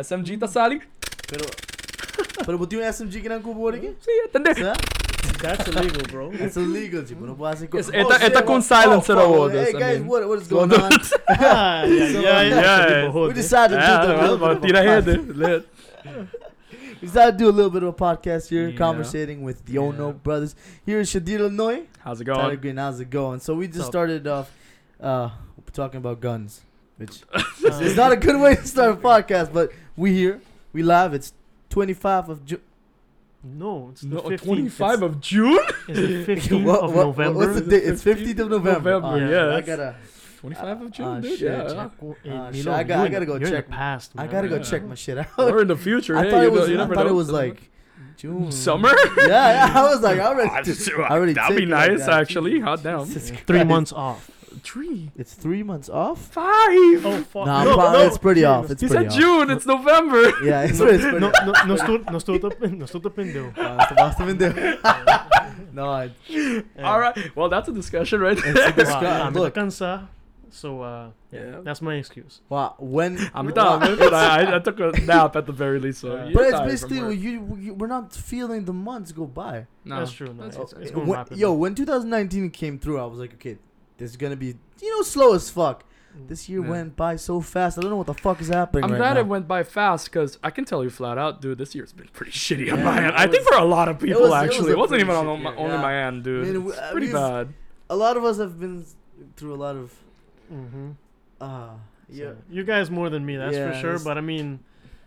SMG tá sali. Pero, pero botou um SMG que não cubo aqui? Sim, entendeu? That's illegal, bro. That's illegal, tipo, não pode fazer Esse- eta- eta com silencer oh, ao outro, Hey I guys, mean. what, what is going on? Ah, yeah, yeah, Yeah. We decided to do É, a little bit mas of a tira a rede. We decided to do a little bit of a podcast here, Yeah. conversating with the Ono Yeah. brothers. Here is in Shadir, Illinois. How's it Tyler going? Green, how's it going? So we just What's started off uh, talking about guns, which it's not a good way to start a podcast, but we here, we live. It's 25 of June. No, it's the No, 15th. 25 of June? It's the 15th of November. What's the date? It's 15th of November. November, Oh, yeah, I that's- gotta, 25 of June, Ah, dude. shit, yeah. check. Uh, Milo, shit, I got- you're I in gotta go you're check. In the past, I man. gotta go Yeah. check my shit out. Or in the future. I hey, thought you it was. know- you I never thought it was like June. Summer? Yeah, yeah. I was like, I already. Ah, took- shit, I already That'd be take like nice, that. actually. Hot damn. Jesus Three months off. Three. It's three months off. Five. Oh, fuck. Nah, no, pro- no, it's pretty off. It's he pretty said off. June. It's November. Yeah, it's, pretty. It's pretty. No, off. no, no, estou, não estou a pen- não estou a pendejo. Uh, it's the basta vendeu. no, I, All right. Well, that's a discussion right it's a there. discuss- I'm Look, cansar. So, uh, Yeah. that's my excuse. wow, when I'm done, but I, I, I took a nap at the very least, so. Yeah. you're but it's tired from basically work. you, you, we're not feeling the months go by. No, That's true, no, That's it's- okay. it's going When- rapid. yo, when 2019 came through, I was like, okay, this is gonna be you know slow as fuck. This year Yeah. went by so fast. I don't know what the fuck is happening. I'm right glad now. it went by fast because I can tell you flat out, dude. This year's been pretty shitty on my end. it I think for a lot of people, it was actually, a it wasn't even on shit my, only yeah. my end, dude. I mean, it's uh, pretty we've- bad. A lot of us have been through a lot of Mm-hmm. uh yeah. You guys more than me, that's Yeah, for sure. But I mean,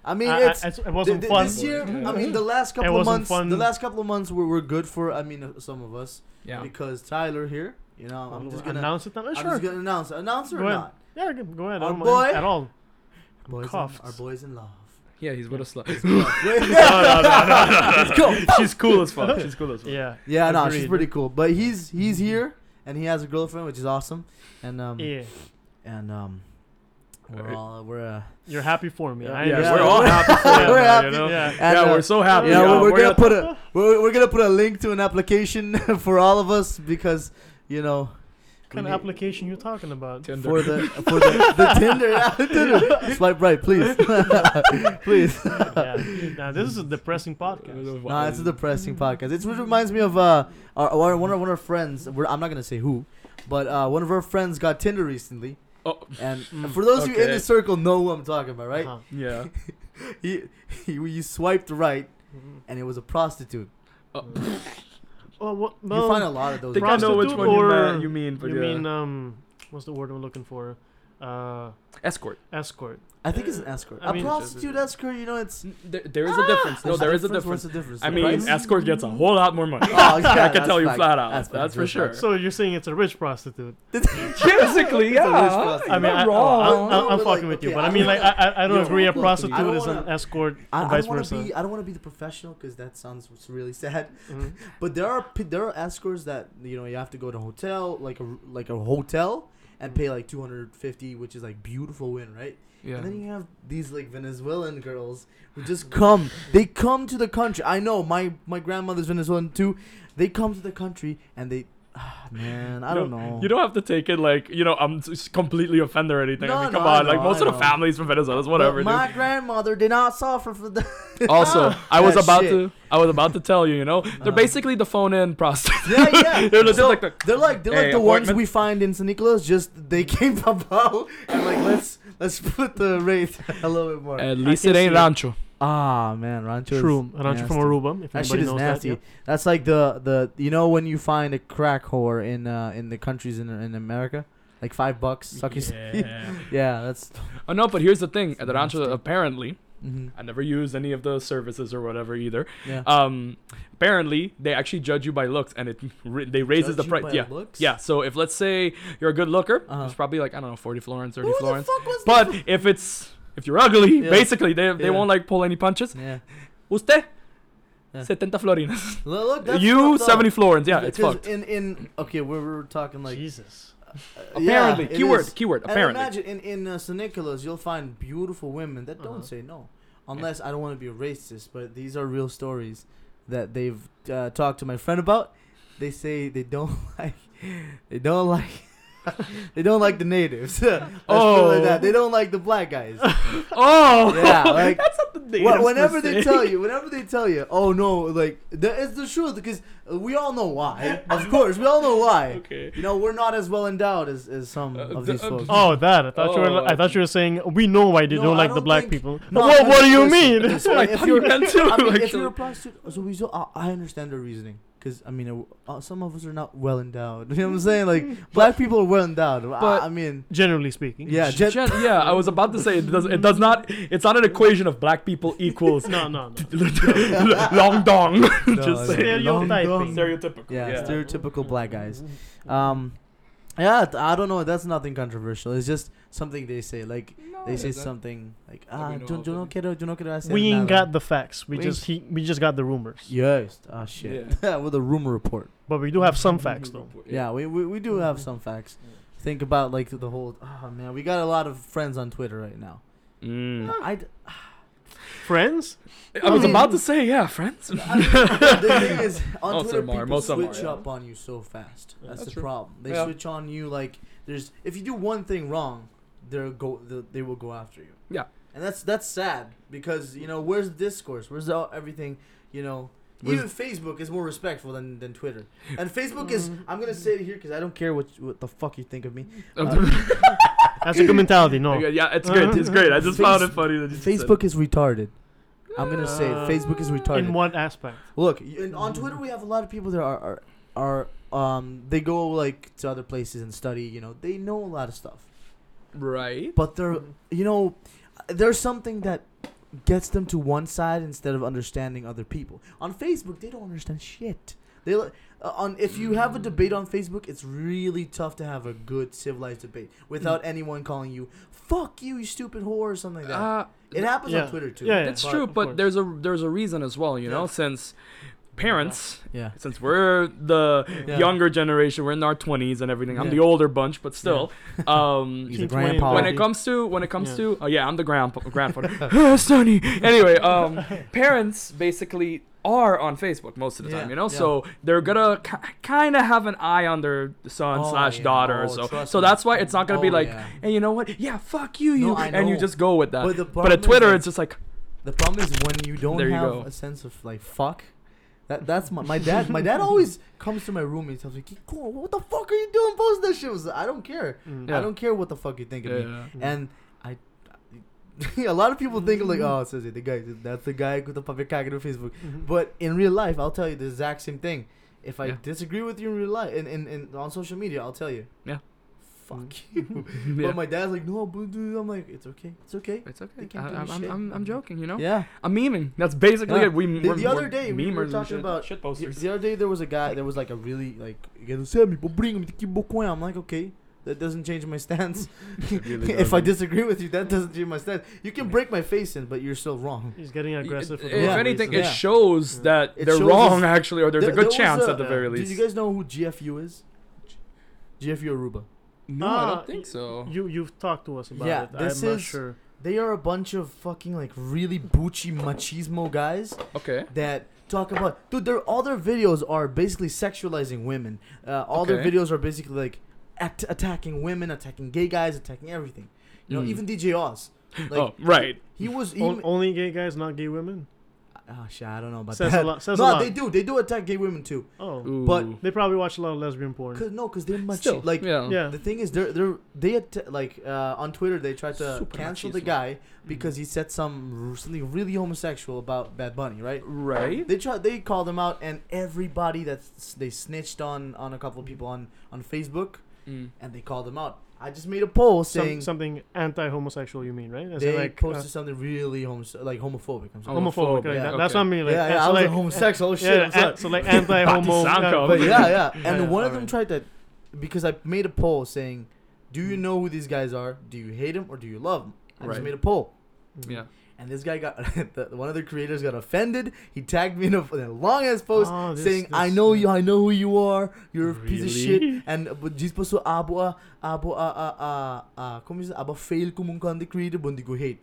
I mean, I- I- it's it's- it wasn't th- th- fun. This year, I mean, the last It couple of wasn't months, fun. the last couple of months were, were good for. I mean, uh, some of us Yeah. because Tyler here. You know, I'm just gonna announce it. Now. I'm Sure. just gonna announce it. Announce it or ahead. not? Yeah, go go ahead. Our I don't boy- mind at all. Boys, in, our boys in love. Yeah, he's with us. Like, Wait, no, no, no, no, no, no. Go. She's cool as fuck. She's cool as fuck. Yeah. Yeah, no, she's pretty cool. But he's he's here and he has a girlfriend, which is awesome. And um Yeah. and um we're all we're uh You're happy for me. Yeah, Yeah, we're all happy for you, We're happy. you know? Yeah. and, yeah, uh, we're so happy. yeah, Yeah, we're, we're, gonna, gonna- put a we're, we're gonna put a link to an application for all of us because you know What kind of application you talking about? Tinder. for the for the, the Tinder, Tinder. Swipe right, please, please. yeah. Now this is a depressing podcast. Nah, it's a depressing podcast. It's, it reminds me of uh, our, our one of one of our friends. We're, I'm not gonna say who, but uh, one of our friends got Tinder recently, Oh, and Mm, for those of you in the circle, know who I'm talking about, right? Uh-huh. yeah. He, he, you swiped right, Mhm. and it was a prostitute. Oh, Oh, what? you Well, find a lot of those. I think I know which one you, or- meant, you mean, but you yeah. mean um, what's the word I'm looking for? Uh, escort. escort. I think it's an escort. I a mean- prostitute escort, you know, it's There, there is a difference. No, There's there is a What's difference. the difference? I mean, price? escort gets a whole lot more money. Oh, yeah, I can tell you fact. flat out. That's That's, for sure. So you're saying it's a rich prostitute? Basically, It's a rich yeah. prostitute. I mean, You're I, wrong. I, am But, fucking like, with you, but I I mean, like, I, I, I don't agree. A prostitute is an escort, I, and vice don't want versa. to be. I don't want to be the professional because that sounds really sad. Mhm. But there are there are escorts that you know you have to go to a hotel like a like a hotel and pay like two hundred fifty, which is like beautiful win, right? Yeah. And then you have these like Venezuelan girls who just come. They come to the country. I know my my grandmother's Venezuelan too. They come to the country and they, man, I don't don't- know. You don't have to take it like you know I'm s- completely offended or anything. No, I mean, come I on, like most I of the families from Venezuela, But whatever. my dude. grandmother did not suffer for the. Also, I was about shit. to I was about to tell you, you know, they're Uh-huh. basically the phone in prostitutes. Yeah, yeah. They're legit So, like the- they're like they're like Hey, the ones we find in San Nicolas. Just they came about and like let's let's put the rate a little bit more. At least it ain't it. rancho. Ah man, Rancho. is True, Rancho from. Aruba. If That shit is knows nasty. that. That's like the the you know when you find a crack whore in uh in the countries in in America, like five bucks. Suck Yeah. yeah, that's. oh no, but here's the thing. At the rancho, nasty. apparently, mhm, I never used any of the services or whatever either. Yeah. Um, apparently, they actually judge you by looks, and it they raises the Judge you price. Yeah, looks? yeah. So if let's say you're a good looker, Uh-huh. it's probably like I don't know, forty florins, thirty Who the florins. fuck was But if it's if you're ugly, Yeah. basically they they Yeah. won't like pull any punches. Yeah. Usted, Yeah. 70 florinas. Look, look, that's you 70 florins. Yeah, it's fucked. in in okay, we're, we're talking like Jesus. uh, Apparently, it keyword, is. keyword. And Apparently, imagine in in uh, St. Nicholas, you'll find beautiful women that don't Uh-huh. say no, unless I don't want to be a racist, but these are real stories that they've uh, talked to my friend about. They say they don't like, they don't like. they don't like the natives. Let's put it Oh. like that. They don't like the black guys. Oh, Yeah, like- that's not the natives Wh- whenever they se. tell you, whenever they tell you, oh no, like that is the truth because we all know why. Of course, we all know why. Okay. You know, we're not as well endowed as, as some Uh, of the- these uh, folks. Oh, that. I thought you were. Oh. I thought you were saying we know why they No, don't I like the don't black think- people. No, what? What do you listen, mean? listen, I thought you meant too, I mean, if actually. you're a prostitute, so we so I, I understand their reasoning. Because I mean, uh, some of us are not well endowed. You know what I'm saying? Like black people are well endowed. But- I, I mean, Generally speaking. yeah, gen- Gen- yeah, I was about to say it does. It does not. It's not an equation of black people equals No, no, no. long dong. No, Just no. saying. Stereotyping. Stereotypical. yeah, Yeah. stereotypical black guys. Um, yeah, I don't know. That's nothing controversial. It's just something they say. Like they say something like, ah, know yo, yo no of quiero, yo no quiero hacer We ain't nada." got the facts. We We just he, we just got the rumors. Yes. Ah, shit. yeah. with a rumor report. But we do have some facts though. Yeah, we, we, we do have some facts. Think about like the whole. Oh man, we got a lot of friends on Twitter right now. Mm. I. d- Friends? I was I mean- about to say, yeah, friends. the thing is, on Most Twitter, them are, people most of are, switch yeah. up on you so fast. That's, That's the true. problem. They Yeah. switch on you like there's. If you do one thing wrong, they'll go. They, they will go after you. Yeah. And that's that's sad because you know where's the discourse? Where's the, everything? You know. Where's- Even Facebook is more respectful than, than Twitter, and Facebook is. I'm gonna say it here because I don't care what what the fuck you think of me. That's a good mentality. No. yeah, it's good. It's great. I just found it funny that you said. Facebook is retarded. I'm gonna say it. Uh, Facebook is retarded. In what aspect? Look, y- and on Twitter we have a lot of people that are, are are um they go like to other places and study. You know, they know a lot of stuff, Right. but they're you know, there's something that gets them to one side instead of understanding other people. On Facebook, they don't understand shit. They li- uh, on if you have a debate on Facebook, it's really tough to have a good civilized debate without anyone calling you "fuck you, you stupid whore" or something like that. Uh, it happens yeah. on Twitter too. Yeah, yeah. That's But- true, but there's a there's a reason as well, you know, since parents, Yeah. since we're the Yeah. younger generation, we're in our 20s and everything. I'm Yeah. the older bunch, but still, um, He's a Team grandpa. when it comes to when it comes Yeah. to oh yeah, I'm the grandpa grandfather. Sonny. Anyway, um, parents basically are on Facebook most of the Yeah, time, you know, yeah. so they're gonna ki kind of have an eye on their son Oh, slash yeah. daughter. Oh, so so me. that's why it's not gonna be Oh, like, yeah. hey, you know what? Yeah, fuck you, you, No, I and you just go with that. But the But at Twitter, like, it's just like. The problem is when you don't There you have go. a sense of like fuck. That that's my my dad. My dad always comes to my room and he tells me, "Cool, what the fuck are you doing? Post that shit." I was I don't care. Mm. Yeah. I don't care what the fuck you think of me. Yeah. And I, a lot of people think like, oh, says it, the guy. That's the guy with the puppet cagado Facebook. Mhm. But in real life, I'll tell you the exact same thing. If I Yeah. disagree with you in real life, and in, in, on social media, I'll tell you. Yeah. Fuck mm. you. Yeah. But my dad's like, no, but dude, I'm like, it's okay, it's okay. It's okay. I, I'm, I'm. I'm, I'm joking, you know? Yeah. I'm memeing. That's basically Yeah. it. We, The, we're, the other day we were talking about shit posters. the other day there was a guy there was like a really like you know, "Sabe, pô, brinca-me, que boconha." I'm like okay that doesn't change my stance. Really if I disagree with you, that doesn't change my stance. You can break my face in, but you're still wrong. He's getting aggressive. for If the Yeah. wrong anything, reason. it Yeah. shows Yeah. that It they're shows wrong, actually, or there's There- a good chance a- at the very least. Do you guys know who GFU is? GFU Aruba. No, I Ah, don't think so. You you've talked to us about Yeah, it. this I'm not is- sure. They are a bunch of fucking like really butchy machismo guys Okay. that talk about dude. Their all their videos are basically sexualizing women. Uh, all their videos are basically like act- attacking women, attacking gay guys, attacking everything. You know, Mm. even DJ Oz. Like, oh, right. He was. He, O- only gay guys, not gay women. Oh shit, I don't know about Says that. a lot. Says no, a lot. they do. They do attack gay women too. Oh, Ooh. But- they probably watch a lot of lesbian porn. Cause no, cause they're much Still, like. yeah. Yeah. The thing is, they're they're they att- like uh, on Twitter they tried to Super cancel the guy because he said some something really homosexual about Bad Bunny, right? Right. They tried. They called him out, and everybody that's they snitched on on a couple of people on on Facebook, Mm. and they called him out. I just made a poll Some, saying something anti-homosexual. You mean right? As they in like posted uh, something really homos- like homophobic. I'm sorry. Homo- homophobic. homophobic, like yeah, that. That's okay. what I mean. Like, yeah, it's yeah, I was like, like homosexual. Oh, shit, Yeah, I'm sorry. an- so like anti-homo. Yeah, but yeah, yeah. And Yeah, one of them alright. tried to, because I made a poll saying, "Do you Mm. know who these guys are? Do you hate them or do you love them?" I just made a poll, Yeah. And this guy got the, one of the creators got offended. He tagged me in a, in a long ass post Oh, this- saying, "I know you. I know who you are. You're a piece of shit." And but diz pessoa abo abo a a a a como diz abo fail como um creator bundi go hate.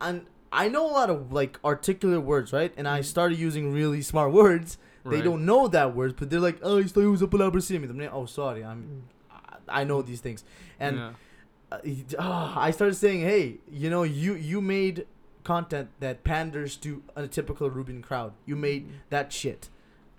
And I know a lot of like articulate words, right? And I started using really smart words. They don't know that words, but they're like, "Oh, isto eu uso a palavra sim." I'm like, "Oh, sorry. I'm Mm. I know these things, and yeah. uh, ah, I started saying, hey, you know, you you made content that panders to a typical Ruben crowd. You made that shit.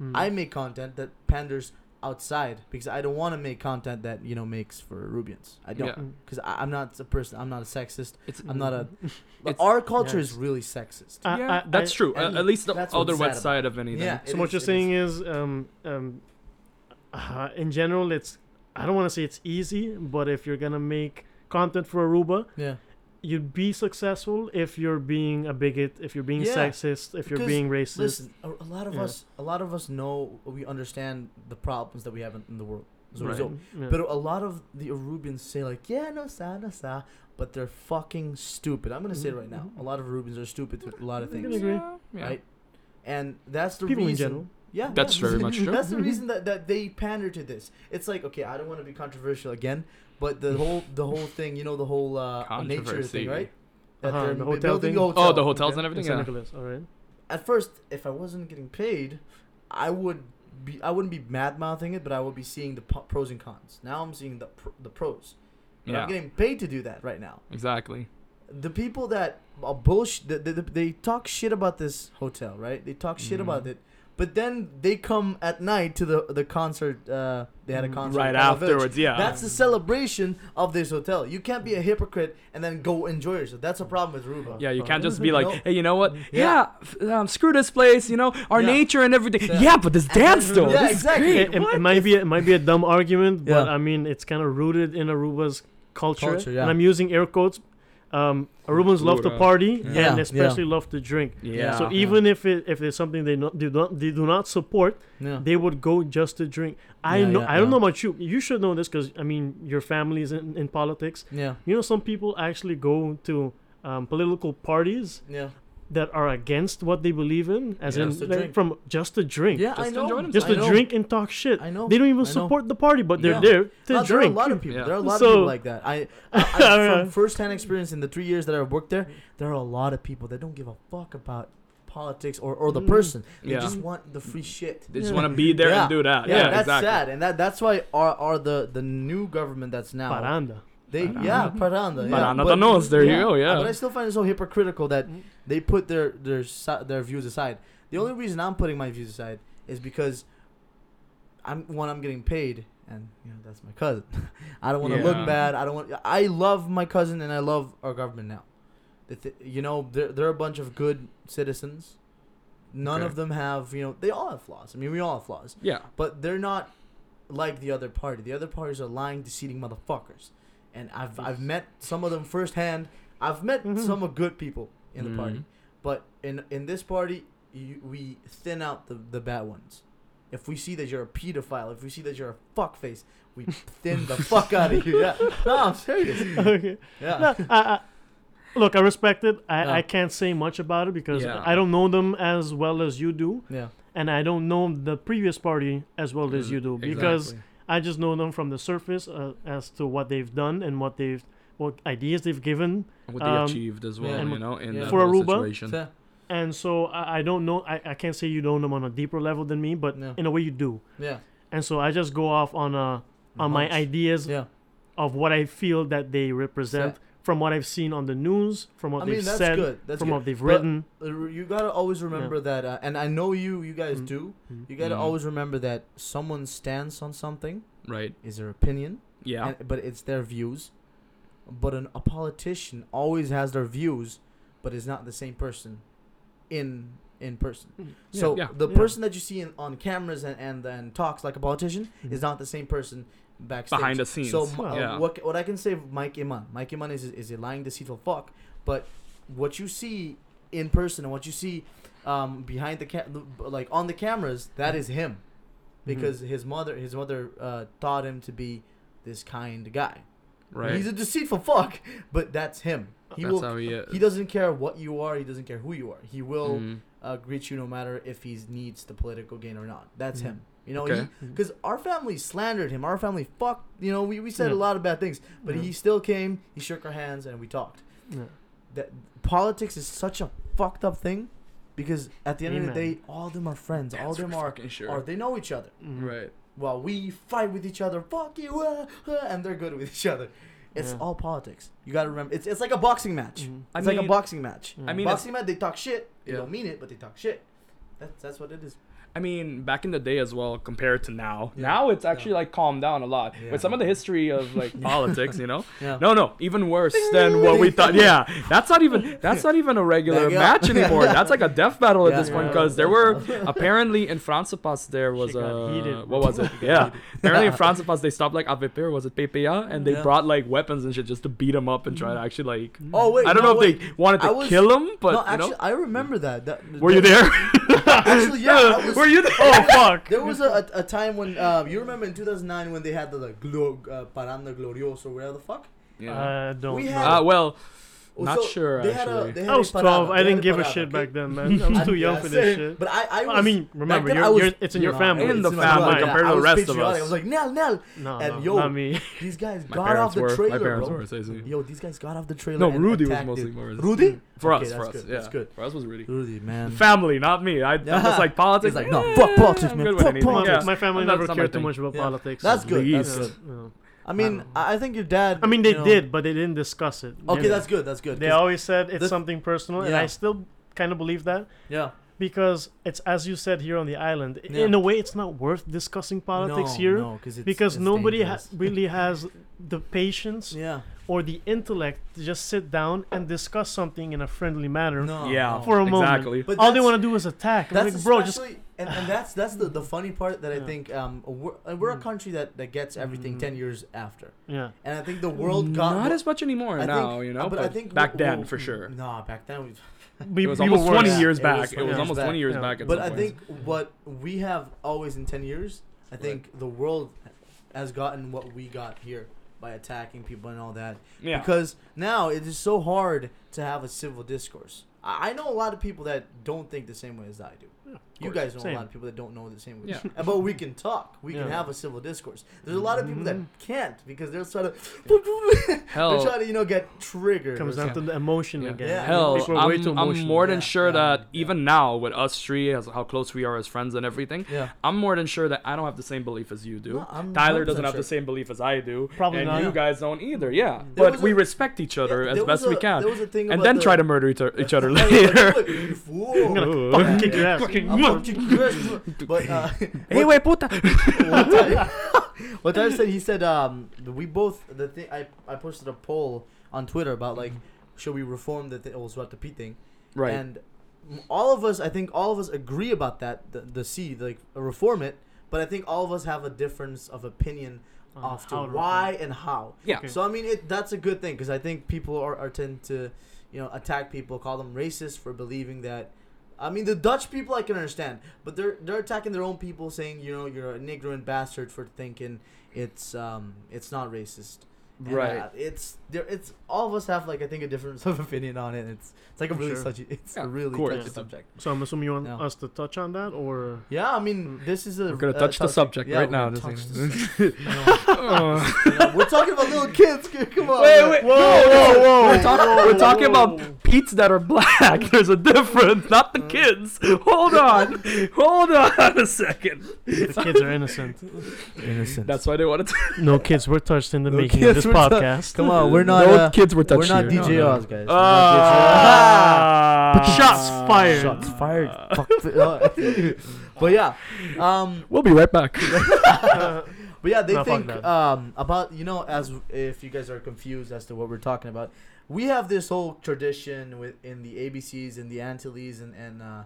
Mm. I make content that panders outside because I don't want to make content that you know makes for Rubians. I don't Yeah. Mm. because I'm not a person. I'm not a sexist. It's I'm not a. It's- our culture Yes. is really sexist. I- yeah, I- that's I- true. Uh, at least the other what's wet side of anything. Yeah. So It what is- you're it saying is, um, um, uh, in general, it's I don't want to say it's easy, but if you're gonna make content for Aruba, Yeah. You'd be successful if you're being a bigot, if you're being Yeah, sexist, if you're being racist. Listen, a, a lot of Yeah. us, a lot of us know, we understand the problems that we have in, in the world. as a Right. result. Yeah. But a lot of the Arubians say like, yeah, no sa, no sa, but they're fucking stupid. I'm gonna say it right now. Mhm. A lot of Arubians are stupid to a lot of things, agree. Yeah, yeah. right? And that's the People in reason. general. Yeah, That's yeah. very much true. That's the reason that, that they pander to this. It's like okay, I don't want to be controversial again, but the whole the whole thing, you know, the whole uh, nature Controversy. thing, right? That Uh-huh, they're the hotel building thing? a Oh, the hotels Okay. and everything. San Yeah. Nicolas, all right. At first, if I wasn't getting paid, I would be I wouldn't be mad mouthing it, but I would be seeing the po- pros and cons. Now I'm seeing the pr- the pros. But Yeah. I'm getting paid to do that right now. Exactly. The people that are bullshit, they, they, they talk shit about this hotel, right? They talk shit Mhm. about it, but then they come at night to the the concert. Uh, they had a concert Right at Palo Village. afterwards, yeah. That's the celebration of this hotel. You can't be a hypocrite and then go enjoy yourself. That's a problem with Ruba. yeah, you can't just be like, hey, you know what? Yeah. Yeah, f- um, screw this place. You know, our Yeah. nature and everything. Yeah. Yeah, but this And dance then- though. Yeah, this exactly. Is It, great. it, What? it might be it might be a dumb argument, but Yeah. I mean it's kind of rooted in Aruba's culture, Culture, yeah. and I'm using air quotes. Um, Arubans love to party Yeah. and especially love to drink. yeah. So Yeah. even if it if it's something they not, do not they do not support, Yeah. they would go just to drink. I Yeah, know yeah, I don't yeah. know about you. You should know this because I mean your family is in, in politics. yeah. You know some people actually go to um, political parties Yeah. That are against what they believe in, as Yeah. in Just like, from just to drink. Yeah, Just I to know. Just to drink and talk shit. I know. They don't even I know. support the party, but they're Yeah. there to No, there are a drink. lot of people. Yeah. There are a lot So- of people like that. I, I, I from first-hand experience in the three years that I've worked there, there are a lot of people that don't give a fuck about politics or, or the Mm. person. They Yeah. just want the free shit. They just Yeah. want to be there Yeah. and do that. Yeah, Yeah, that's exactly. sad, and that that's why are our the the new government that's now Paranda. They Paranda. yeah paranda yeah. Paranda But- Danos, there you go, yeah. But I still find it so hypocritical that Mm. they put their their their views aside. The only reason I'm putting my views aside is because I'm one I'm getting paid, and you know that's my cousin. I don't want to Yeah. look bad. I don't want. I love my cousin and I love our government now. The th- you know they're they're a bunch of good citizens. None Okay. of them have you know they all have flaws. I mean we all have flaws, Yeah. but they're not like the other party. The other parties are lying, deceiving motherfuckers, and I've I've met some of them firsthand. I've met Mhm. some of good people in the Mhm. party, but in in this party, you, we thin out the the bad ones. If we see that you're a pedophile, if we see that you're a fuckface, we thin the fuck out of you. Yeah, no, I'm serious. okay. Yeah, No, I, I, look, I respect it. I. I can't say much about it because Yeah. I don't know them as well as you do, yeah. and I don't know the previous party as well as Mm, you do because exactly. I just know them from the surface uh, as to what they've done and what they've what ideas they've given. what they um, achieved as well, yeah. you know, in Yeah. For Aruba? situation. And so I, I don't know. I, I can't say you know them on a deeper level than me, but No. in a way you do. yeah. And so I just go off on uh on my ideas Yeah. of what I feel that they represent So- from what I've seen on the news, from what I they've mean that's said, good. That's from good. what they've But- written. You gotta always remember that, uh, and I know you, you guys Mm. do. Mhm. You gotta Mhm. always remember that someone's stance on something Right. is their opinion, Yeah. and, but it's their views. But an, a politician always has their views, but is not the same person in in person. Yeah. So Yeah. the Yeah. person that you see in, on cameras and, and and talks like a politician Mhm. is not the same person backstage. Behind the scenes. So uh, yeah. what what I can say of Mike Eman, Mike Eman is is a lying, deceitful fuck. But what you see in person and what you see um, behind the ca- like on the cameras, that is him, Mm-hmm. because his mother his mother uh, taught him to be this kind guy. right. He's a deceitful fuck, but that's him. He That's will. how he is. He doesn't care what you are. He doesn't care who you are. He will Mhm. uh, greet you no matter if he needs the political gain or not. That's Mhm. him. You know, Okay. Because our family slandered him. Our family fucked. You know, we, we said a lot of bad things, but Yeah. he still came. He shook our hands and we talked. Yeah. That politics is such a fucked up thing, because at the end of the day, all of them are friends. All of them are, fucking sure. are they know each other. Mhm. Right. while we fight with each other. Fuck you, uh, uh, and they're good with each other. It's Yeah. all politics. You gotta remember. It's it's like a boxing match. Mhm. I It's like a boxing match. I mean, boxing match. They talk shit. They Yeah. don't mean it, but they talk shit. That's that's what it is. I mean, back in the day as well, compared to now. Yeah. Now it's actually like calmed down a lot Yeah. with some of the history of like politics. You know, Yeah. no, no, even worse than what we thought. Yeah, that's not even that's not even a regular Back match anymore. That's like a death battle at Yeah. this point because there were apparently in Francepas there was Shit got a what was it? Yeah, apparently in Francepas they stopped like AVP or was it PPA and they Yeah. brought like weapons and shit just to beat him up and try to mm. actually like. Oh wait. I don't no, know wait. if they wanted to was- kill him, but no, you know. I remember that. that Were you there? Actually, yeah. I was, Were you there? Oh fuck! There was a, a, a time when uh, you remember in 2009 when they had the like, glo- uh, Paranda Glorioso or whatever the fuck. Yeah. I don't We know. had- Uh, well, Not so sure, They had actually. a, they had I was 12. I didn't give a shit okay? back then, man. I was too young Yeah, for same. this shit. But I, I, was, I mean, remember, you're, I was- you're, it's in your No, family. in the family compared to the rest of us. I was like, Nel, Nel. No, and no, yo, not me. These guys got off the trailer, My parents were. Say, say. Yo, these guys got off the trailer. No, Rudy was attacked mostly more. Rudy? For Okay, us, that's for us, good, yeah. that's good. For us was Rudy. Rudy, man. Family, not me. I, I'm like politics. He's like, no, fuck politics, man. Fuck anything. politics. My family I'm never it's not my cared too much about Yeah. politics. That's good. That's Please. good. Yeah. I mean, um, I, I think your dad. I mean, they you know- did, but they didn't discuss it. Okay, that's good. That's good. They always said it's the- something personal, and I still kind of believe that yeah. because it's as you said here on the island. Yeah. In a way, it's not worth discussing politics no, here no, it's, because it's nobody ha- really has the patience Yeah. Or the intellect to just sit down and discuss something in a friendly manner. No. Yeah. For a moment. exactly. But All they want to do is attack. That's like, bro, just and, and that's that's the, the funny part that I think um we're, uh, we're a Mm. country that, that gets everything Mm. ten years after, yeah. and I think the world got not as much anymore I now, think- you know. but But, I think back w- then, well, for sure. Nah, back then we. We, It was we almost were 20 years back. It was almost back. 20 years Yeah. back. But I point. think what we have always in ten years, I think the world has gotten what we got here by attacking people and all that. yeah. Because now it is so hard to have a civil discourse. I I know a lot of people that don't think the same way as I do. You guys know Same. a lot of people that don't know the same way. Yeah. But we can talk. We can have a civil discourse. There's a lot of people that Mhm. can't because they're trying to they're trying to you know get triggered. comes or down to the emotion Yeah. again. Yeah. Hell, People are way too I'm, I'm more than Yeah, sure yeah, that yeah. even now with us three, as how close we are as friends and everything. Yeah. I'm more than sure that I don't have the same belief as you do. No, Tyler doesn't have sure. the same belief as I do, Probably and not. you guys don't either. Yeah, There but we a- respect each other Yeah, as best was we can, There was a thing and about then the- try to murder each, each other later. you fool. I'm gonna Ooh. fucking kick your ass. I'm gonna kick your ass. But uh, hey, wait, puta. what Tyler said, he said, um, we both the thing. I I posted a poll on Twitter about like, should we reform the th- Oswatapee thing? Right. And all of us, I think, all of us agree about that. The, the C, like reform it. But I think all of us have a difference of opinion off to to why and how. yeah. Okay. So I mean, it that's a good thing because I think people are, are tend to, you know, attack people, call them racist for believing that. I mean, the Dutch people I can understand, but they're they're attacking their own people, saying you know you're an ignorant bastard for thinking it's um it's not racist. And, Right. uh, it's there. It's all of us have like I think a difference of opinion on it. It's it's like a really sure. touchy. It's Yeah, a really course. touchy Yeah. subject. So I'm assuming you want No. us to touch on that, or Yeah, I mean, mm. this is a. We're gonna a touch the subject yeah, right now. this touch the subject. You know, you know, we're talking about little kids. Come on. Wait, wait, Whoa, no, whoa, whoa, We're, talking, whoa, we're talking whoa. about Pete's that are black. There's a difference, not the mm. kids. Hold on, hold on a second. the kids are innocent. Innocent. That's why they wanted to. No kids were touched in the No making of this were tou- podcast. Come on, we're not. no uh, kids were we're touched not here. DJ No, no. Oz, guys. We're not Ah. Shots fired. Shots fired. Uh, but yeah, um, We'll be right back. but yeah, they No, think um about you know as if you guys are confused as to what we're talking about, we have this whole tradition with in the ABCs and the Antilles and and uh,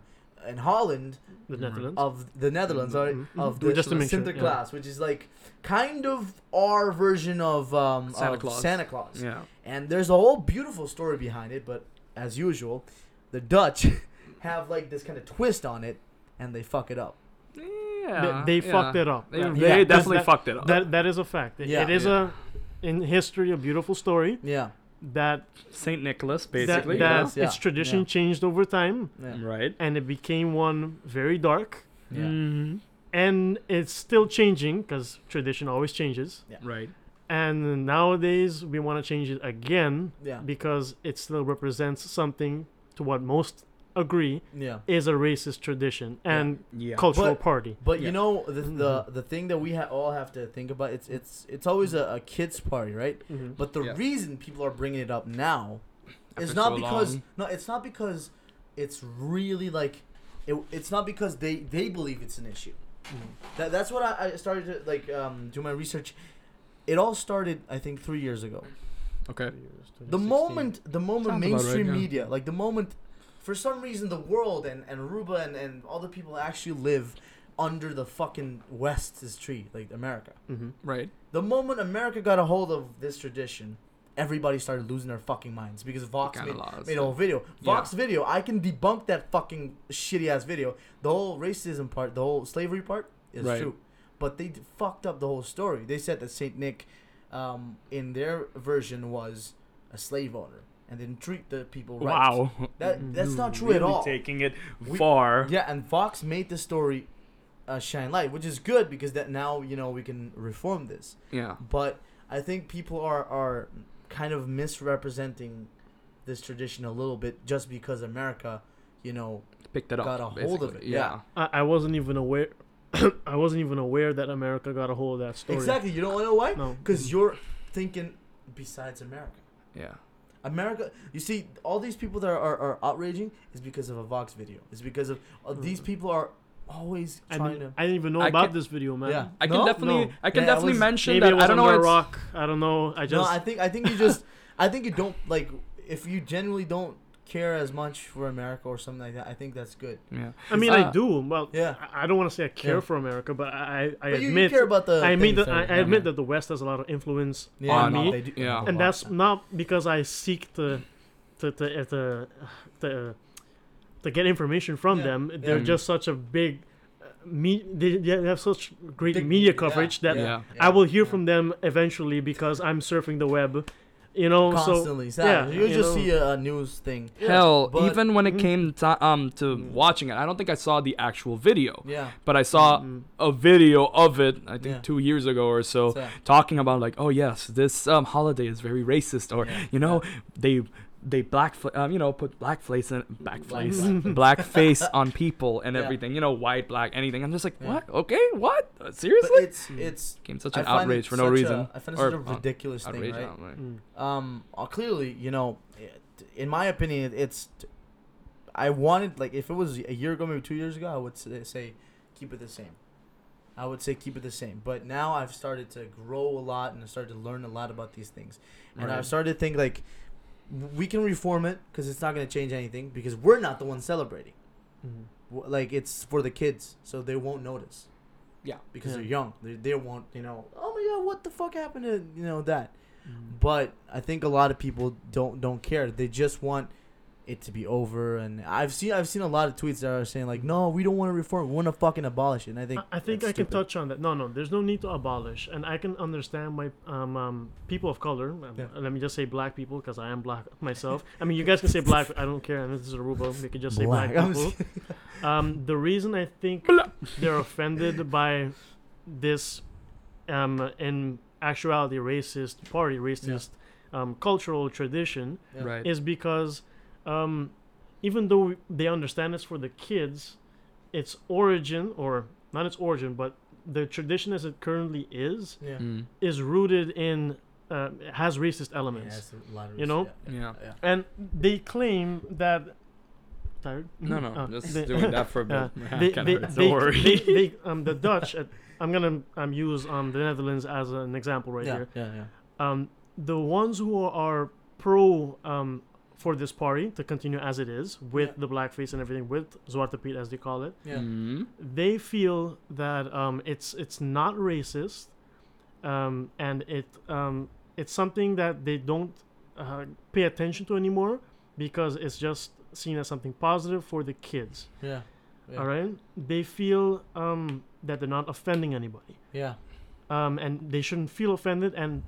in Holland The Netherlands. of the Netherlands, sorry, Mhm. of Mhm. the Just to make yeah. Which is like kind of our version of um Santa of Claus. Santa Claus. yeah. And there's a whole beautiful story behind it, but as usual, the Dutch have like this kind of twist on it, and they fuck it up. Yeah. they they fucked it up. They, That- they definitely that- fucked it up. That that is a fact. It- Yeah. it is Yeah. a in history a beautiful story Yeah, that Saint Nicholas, that, basically. that Yes, yeah, its tradition yeah. changed over time yeah, Right. and it became one very dark yeah. Mhm. and it's still changing because tradition always changes Right. and nowadays we want to change it again yeah. because it still represents something to what most agree Yeah. is a racist tradition and Yeah. cultural But- party. But Yeah. you know the the, Mhm. the thing that we ha- all have to think about it's it's it's always a, a kids party, right? Mhm. But the Yeah. reason people are bringing it up now is After not so because long. no, it's not because it's really like it, it's not because they they believe it's an issue. Mhm. That that's what I, I started to like um do my research. It all started I think three years ago. Okay. The moment the moment Sounds about right, mainstream media like the moment for some reason the world and and Aruba and and all the people actually live under the fucking West's tree like America. Mhm. Right. The moment America got a hold of this tradition, everybody started losing their fucking minds because Vox made, lost made a whole video. Yeah. Vox video, I can debunk that fucking shitty ass video. The whole racism part, the whole slavery part is Right. true, but they d- fucked up the whole story. They said that Saint Nick, um, in their version, was a slave owner and didn't treat the people right. Wow. that that's not true really at all. Taking it We- far. Yeah, and Vox made the story uh, shine light, which is good because that now you know we can reform this Yeah. but I think people are are kind of misrepresenting this tradition a little bit just because America, you know, Picked it up. Got a hold of basically. it, yeah. I, I wasn't even aware. I wasn't even aware that America got a hold of that story. exactly. You don't know why? No. Because you're thinking besides America. Yeah. America, you see, all these people that are, are, are outraging is because of a Vox video. It's because of uh, these Mm. people are always I trying didn't, to. I didn't even know I about can- this video, man. Yeah. I can No? definitely, No. I can Yeah, I definitely was- mention Maybe that. it was I don't know. under a It's, rock. I don't know. I just. no, I think I think you just I think you don't like if you genuinely don't care as much for America or something like that. I think that's good. yeah. I mean, Uh, I do. Well, Yeah. I, I don't want to say I care Yeah. for America, but I, I But you, you admit, care about the. I admit things that I, I yeah. admit that the West has a lot of influence Yeah, on no, me, they do- Yeah. and that's not because I seek to, to, to, uh, to, to, to get information from Yeah. them. They're Yeah. just such a big, uh, me. They, they have such great Big- media yeah, coverage that Yeah. I will hear yeah. from them eventually because I'm surfing the web, you know. constantly. So yeah, yeah, you you just know. see a, a news thing. Hell, but- even when it Mhm. came to, um to Mm. watching it, I don't think I saw the actual video, Yeah. but I saw Mm. a video of it. I think Yeah. two years ago or so, So, talking about like, oh yes, this um holiday is very racist, or Yeah. you know, they they black um you know put black face and black face black- black face on people and Yeah. everything. You know, white, black, anything. I'm just like, Yeah. what? Okay, what? Uh, but Seriously? it's Mm. it's Came such an outrage for no reason. A, I find it Or, such a uh, ridiculous thing, outrage, right? outrage. Mm. Um, uh, clearly, you know, in my opinion, it's. I wanted like if it was a year ago, maybe two years ago, I would say, say keep it the same. I would say keep it the same. But now I've started to grow a lot and I started to learn a lot about these things. And Right. I've started to think like we can reform it because it's not going to change anything because we're not the ones celebrating. Mm. W- Like it's for the kids, so they won't notice. Yeah. Because Yeah. they're young. They, they won't, you know, oh my god, what the fuck happened to, you know, that. Mm. But I think a lot of people don't don't care. They just want it to be over. And I've seen I've seen a lot of tweets that are saying like, no, we don't want to reform. We want to fucking abolish it. And I think I, I think that's I can touch on that. No, no, there's no need to abolish, and I can understand why um, um people of color. Um, Yeah. Let me just say black people because I am black myself. I mean, you guys can say black. I don't care. And this is a Aruba. They can just say black, I'm people. Um, the reason I think they're offended by this, um, in actuality, racist party, racist, um, cultural tradition Yeah. Right. is because um, even though they understand it's for the kids, its origin, or not its origin, but the tradition as it currently is, Yeah. Mm. is rooted in, uh, has racist elements. it's a lot of You know? yeah, Yeah. yeah. And they claim that. Tired? No, no, Oh, just they- doing that for a bit. uh, they, they, they, Don't worry. they, they, um, the Dutch. Uh, I'm gonna um, use um, the Netherlands as an example right yeah, here. yeah, yeah. um, the ones who are pro um, for this party to continue as it is with Yeah. the blackface and everything with Zwarte Piet as they call it, Yeah. Mm. they feel that um, it's it's not racist, um, and it um, it's something that they don't uh, pay attention to anymore because it's just seen as something positive for the kids. Yeah. Yeah. All right, they feel um, that they're not offending anybody Yeah. um, and they shouldn't feel offended. And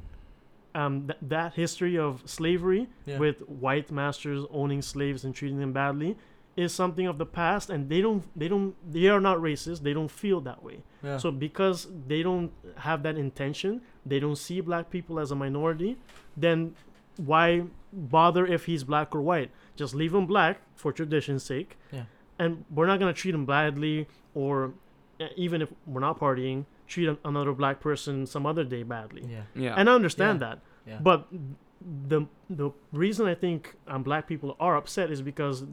um, th- that history of slavery Yeah. with white masters owning slaves and treating them badly is something of the past, and they don't, they don't, they are not racist. They don't feel that way. yeah. So because they don't have that intention, they don't see black people as a minority. Then why bother if he's black or white? just leave him black for tradition's sake, Yeah. and we're not gonna treat him badly, or uh, even if we're not partying, treat an- another black person some other day badly. Yeah. Yeah. And I understand Yeah. that, Yeah. but the the reason I think um, black people are upset is because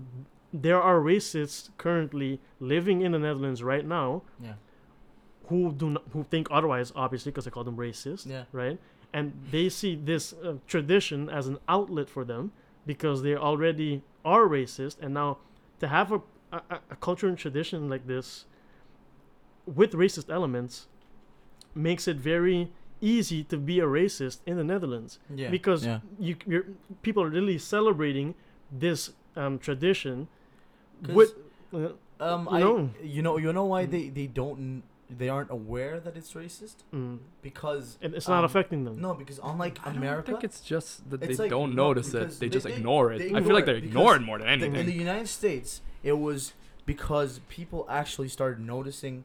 there are racists currently living in the Netherlands right now Yeah. who do not, who think otherwise, obviously, because I call them racist, Yeah. right? And they see this uh, tradition as an outlet for them because they already are racist, and now to have a, a, a culture and tradition like this with racist elements makes it very easy to be a racist in the Netherlands Yeah. because yeah. you you're, people are really celebrating this um, tradition 'Cause, with uh, um, you I, you know, you know why Mm. they they don't they aren't aware that it's racist mm, because it- it's not um, affecting them. No, because unlike I America, don't think it's just that It's they like- don't notice it. They they- just they- ignore it. they I feel like they it ignore it more than the- anything. in the United States, it was because people actually started noticing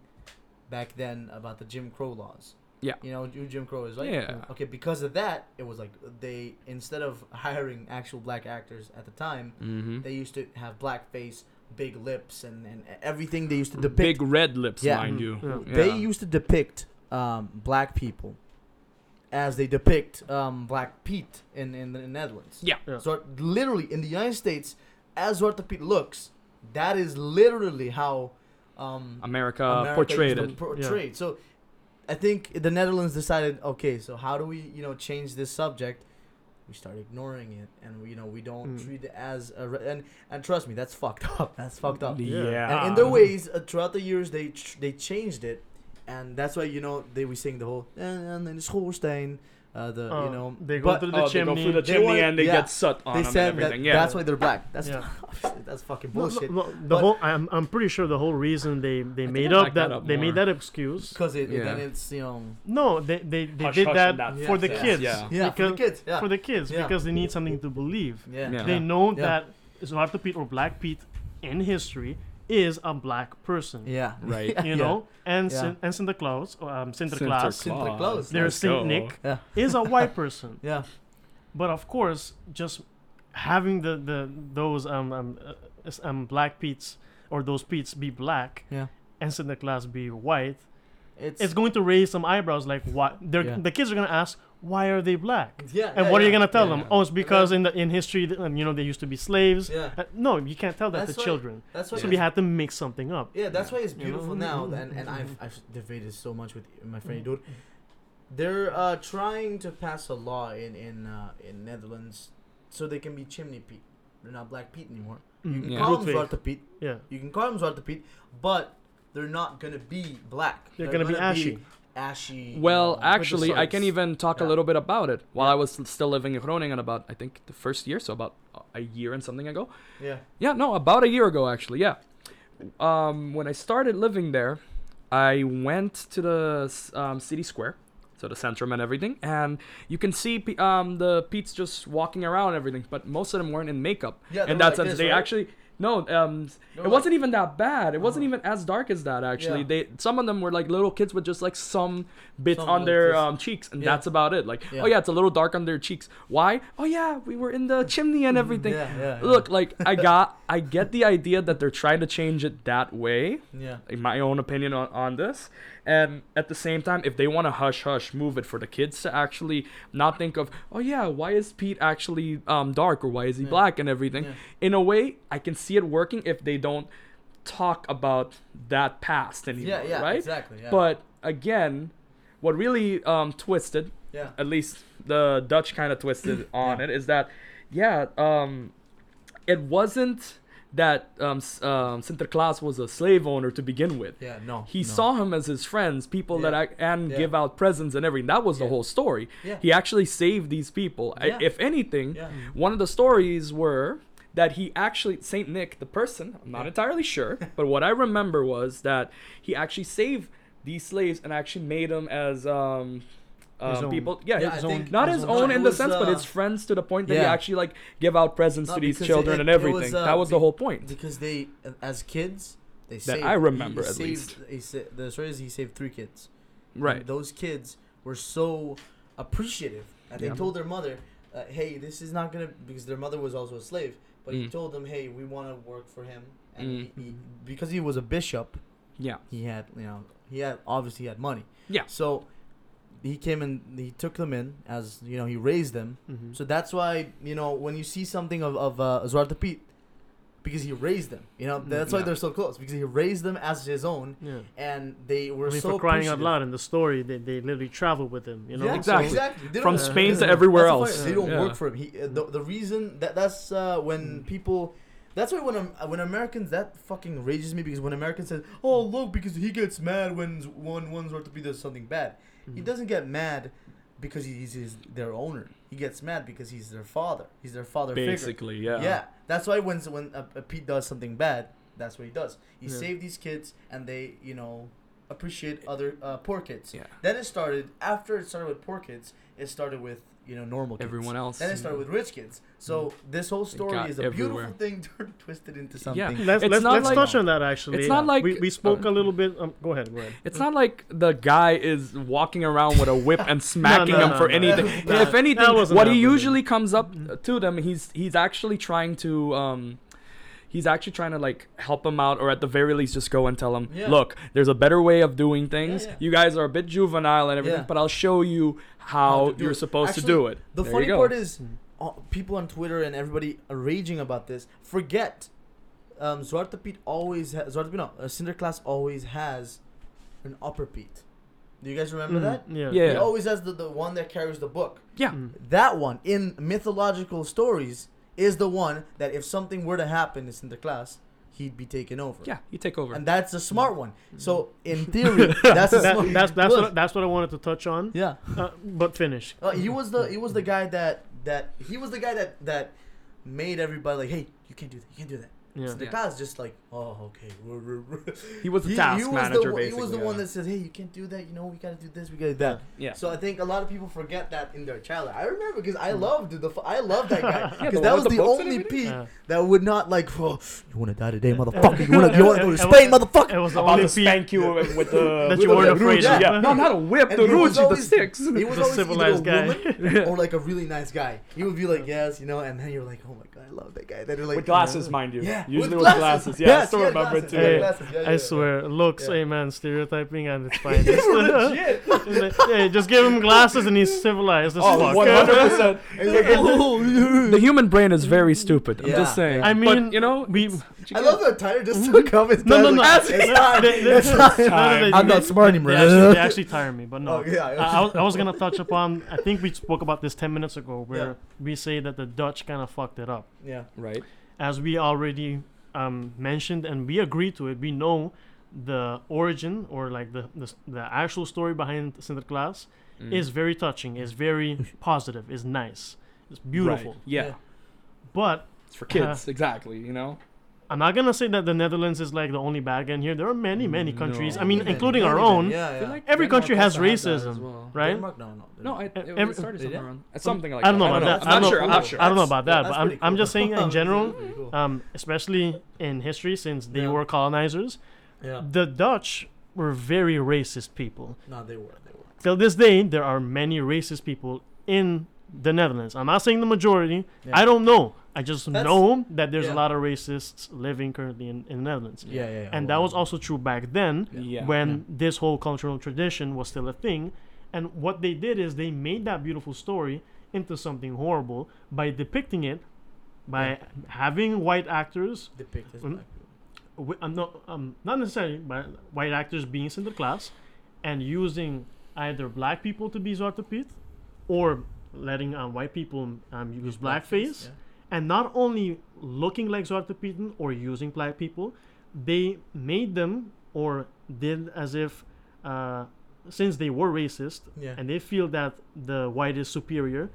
back then about the Jim Crow laws. Yeah. You know who Jim Crow is, right? Yeah. Okay, because of that, it was like they instead of hiring actual black actors at the time, mm-hmm. they used to have blackface, big lips, and, and everything they used to depict. Big red lips, Yeah. mind you. yeah. They Yeah. used to depict um, black people as they depict um, Black Pete in, in the Netherlands. Yeah. Yeah. So literally in the United States, as Zwarte Piet looks, that is literally how um, America, America portrayed it. to portrayed. So I think the Netherlands decided, okay, so how do we, you know, change this subject? We start ignoring it, and we, you know, we don't Mm. treat it as a re- and and trust me, that's fucked up. That's fucked up. Yeah. Yeah. And in their ways, uh, throughout the years, they ch- they changed it, and that's why you know they we sing the whole and in the schoorsteen, uh, the Uh, you know they go but through the oh, they chimney. go through the They chimney wanted- and they yeah. get soot on they them said and that everything. yeah. that's why they're black. That's Yeah. that's fucking No, no, bullshit. no, the But- whole I'm, I'm pretty sure the whole reason they, they I made up that, that up they more. made that excuse. Because it, Yeah. then it's you know No, they they, they Hush, did hush that, and that. for the kids. yeah. yeah for Because- the kids yeah For the kids Yeah. because they need something to believe. yeah Yeah. They know Yeah. that Zwarte Piet or Black Pete in history is a black person. yeah Right. You Yeah. know, and Yeah. Sin- and Santa Claus, or, um, Sinterklaas, Sinterklaas. Sinterklaas. there's Let's Saint go. Nick, yeah is a white person. yeah But of course, just having the the those um um, uh, um black Pete's or those Pete's be black yeah and Santa Claus be white, it's it's going to raise some eyebrows. Like what? They're Yeah. the kids are gonna ask, why are they black? yeah And yeah, what are you gonna tell Yeah. them? Oh, it's because in the in history, th- um, you know, they used to be slaves. yeah Uh, no, you can't tell that That's to why- children. that's why So it's- we had to make something up. Yeah, that's why it's You know? beautiful now, and and I've I've debated so much with my friend dude. They're uh, trying to pass a law in in uh, in Netherlands, so they can be chimney Pete. They're not Black Pete anymore. You Mm. can Yeah. call them Roetveeg. Zwarte Piet. Yeah, You can call them Zwarte Piet, but they're not gonna be black. they're gonna be ashy. Ashy. Well, actually, I can even talk a little bit about it. While Yeah. I was still living in Groningen, about I think the first year, so about a year and something ago. Yeah. Yeah, no, about a year ago actually. Yeah. Um, when I started living there, I went to the um, city square, so the centrum and everything, and you can see um, the Pete's just walking around and everything, but most of them weren't in makeup. Yeah, they in that like this, they right? actually no. Um, They it wasn't even that bad. It wasn't Uh-huh. even as dark as that actually. Yeah. They some of them were like little kids with just like some bits Some on their um, cheeks, and Yeah. that's about it. Like, Yeah. oh yeah, it's a little dark on their cheeks. Why? Oh yeah, we were in the chimney and everything. Yeah, yeah, yeah. Look, like I got, I get the idea that they're trying to change it that way. Yeah. In my own opinion on, on this, and at the same time, if they want to hush hush move it for the kids to actually not think of, oh yeah, why is Pete actually um dark or why is he Yeah. black and everything. Yeah. In a way, I can see it working if they don't talk about that past anymore, Yeah, yeah, right? exactly. Yeah. But again, what really um twisted yeah. at least the Dutch kind of twisted on Yeah. it is that, yeah, um, it wasn't that um, um, Sinterklaas was a slave owner to begin with. Yeah, no. He no. saw him as his friends, people that I, and Yeah. give out presents and everything. That was the whole story. Yeah. He actually saved these people. I- Yeah. if anything, Yeah. one of the stories were that he actually Saint Nick, the person, I'm not Yeah. entirely sure, but what I remember was that he actually saved these slaves and actually made them as um, His um, own. people. Yeah, Yeah, his own, not his his own, own in the was, sense, but uh, his friends to the point that he actually like give out presents to these children it- and everything. was, uh, that was the whole point. because they uh, as kids they That saved, I remember, he, at saved, least. he sa- the story is he saved three kids And Right. those kids were so appreciative and they Yeah. told their mother uh, hey this is not gonna because their mother was also a slave but he Mm. told them, "Hey, we want to work for him." And Mm. he, he, because he was a bishop, Yeah. he had you know he had obviously he had money. Yeah. So he came and he took them in as you know he raised them. Mhm. So that's why you know when you see something of of uh, Zwarte Piet, because he raised them. You know that's why they're so close because he raised them as his own, yeah. and they were I mean, so for crying out loud in the story, they, they literally traveled with him. You know, Yeah, Exactly. exactly. From Spain to everywhere else. point. They don't Yeah. work for him. He, uh, the, the reason that that's uh, when Mm. people. That's why when um, when Americans that fucking rages me because when Americans says, "Oh look," because he gets mad when z- one one's worth to be does something bad. He Mhm. doesn't get mad because he's, he's their owner. He gets mad because he's their father. He's their father figure. Basically, yeah. Yeah, that's why when when a, a Pete does something bad, that's what he does. He Yeah. saved these kids, and they you know appreciate other uh, poor kids. Yeah. Then it started after it started with poor kids. It started with you know normal kids. Everyone else. Then it started with rich kids. So this whole story is a everywhere. beautiful thing turned twisted into something. Yeah. Let's It's let's, not let's like- touch on that actually. It's not like- we, we spoke uh, a little bit. Um, go ahead, go ahead. It's not like the guy is walking around with a whip and smacking no, them no, for no. anything. Nah, if anything, that wasn't what he happening. usually comes up to them, he's he's actually trying to um he's actually trying to like help him out or at the very least just go and tell him, Yeah. "Look, there's a better way of doing things. yeah. You guys are a bit juvenile and everything, Yeah. but I'll show you how, How do you're it. supposed to do it." The There funny part is, Mm. uh, people on Twitter and everybody are raging about this. Forget, um, Zwarte Piet always has. Zwarte Piet, no, uh, Sinterklaas always has an upper Piet. Do you guys remember Mhm, that? Yeah. Yeah. He always has the, the one that carries the book. yeah. Mm. That one in mythological stories is the one that if something were to happen to Sinterklaas, he'd be taken over. Yeah, you take over. And that's a smart one. So in theory, that's a That, smart. that's that's what that's what I wanted to touch on. Yeah. Uh, but finish. Uh, he was the he was the guy that that he was the guy that that made everybody like, hey, you can't do that, you can't do that. Yeah. So the guy's just like, oh, okay. he was the He, task he was manager the one- basically. he was the yeah. one that says, hey, you can't do that. You know, we gotta do this, we gotta do that. yeah. So I think a lot of people forget that in their childhood. I remember because I loved the I loved that guy because the that was the the only everything? Pete Yeah. that would not like, oh, you wanna die today, motherfucker? You wanna go to It- it Spain, motherfucker? It was the about only to spank you with with the that with you the weren't afraid yeah. of. No, not a whip, the he was Ruji, the always- sticks. He was always either a civilized guy. woman or like a really nice guy. He would be like, yes, you know, and then you're like, oh my god, I love that guy. Then you're like, with glasses, mind you. Yeah, Usually with with glasses. glasses. Yeah, Yes, I still he had remember it glasses, too. Hey, glasses. Yeah, yeah, I yeah. swear, looks, Yeah. hey man, stereotyping and it's fine. Just, Legit. yeah, just give him glasses and he's civilized as Oh, fuck. 100%. Like, oh, the human brain is very stupid. I'm Yeah. just saying. I mean, but, you know, we. I love that Tyler just took off his No, no, no. It's time. They- they- It's time. no, no, they- I'm not smart anymore. They actually, they actually tire me, but no. Oh, yeah. I, I, was, I was gonna touch upon. I think we spoke about this ten minutes ago, where Yeah. we say that the Dutch kind of fucked it up. Yeah. right? As we already um, mentioned, and we agree to it. We know the origin or like the the, the actual story behind Sinterklaas Mm. is very touching. Is very positive. Is nice. It's beautiful. Right. Yeah. Yeah. But It's for kids, exactly, you know? I'm not gonna say that the Netherlands is like the only bad guy in here. There are many, many countries. no. I mean, Many, including many, our own. Yeah, yeah. like Every Denmark country has also as racism, well. right? Denmark? No, no. No, I, it, every- it started Did somewhere around. Something like I don't know about that. I'm not sure. I'm not sure. I don't know about that, but I'm, pretty I'm just saying in general, cool. um, especially in history, since they Yeah. were colonizers, yeah. the Dutch were very racist people. No, they were. They were. Till this day, there are many racist people in the Netherlands. I'm not saying the majority. Yeah. I don't know. I just That's- know that there's yeah. a lot of racists living currently in, in the Netherlands. Yeah, yeah. yeah. And that was also true back then when this whole cultural tradition was still a thing. And what they did is they made that beautiful story into something horrible by depicting it by having white actors. depicted as Mm. black people. I'm not, um, not necessarily, but white actors being Sinterklaas and using either black people to be Zwarte Piet or letting um, white people um, use blackface Yeah. and not only looking like Zwarte Pieten or using black people, they made them or did as if, uh, since they were racist Yeah. and they feel that the white is superior,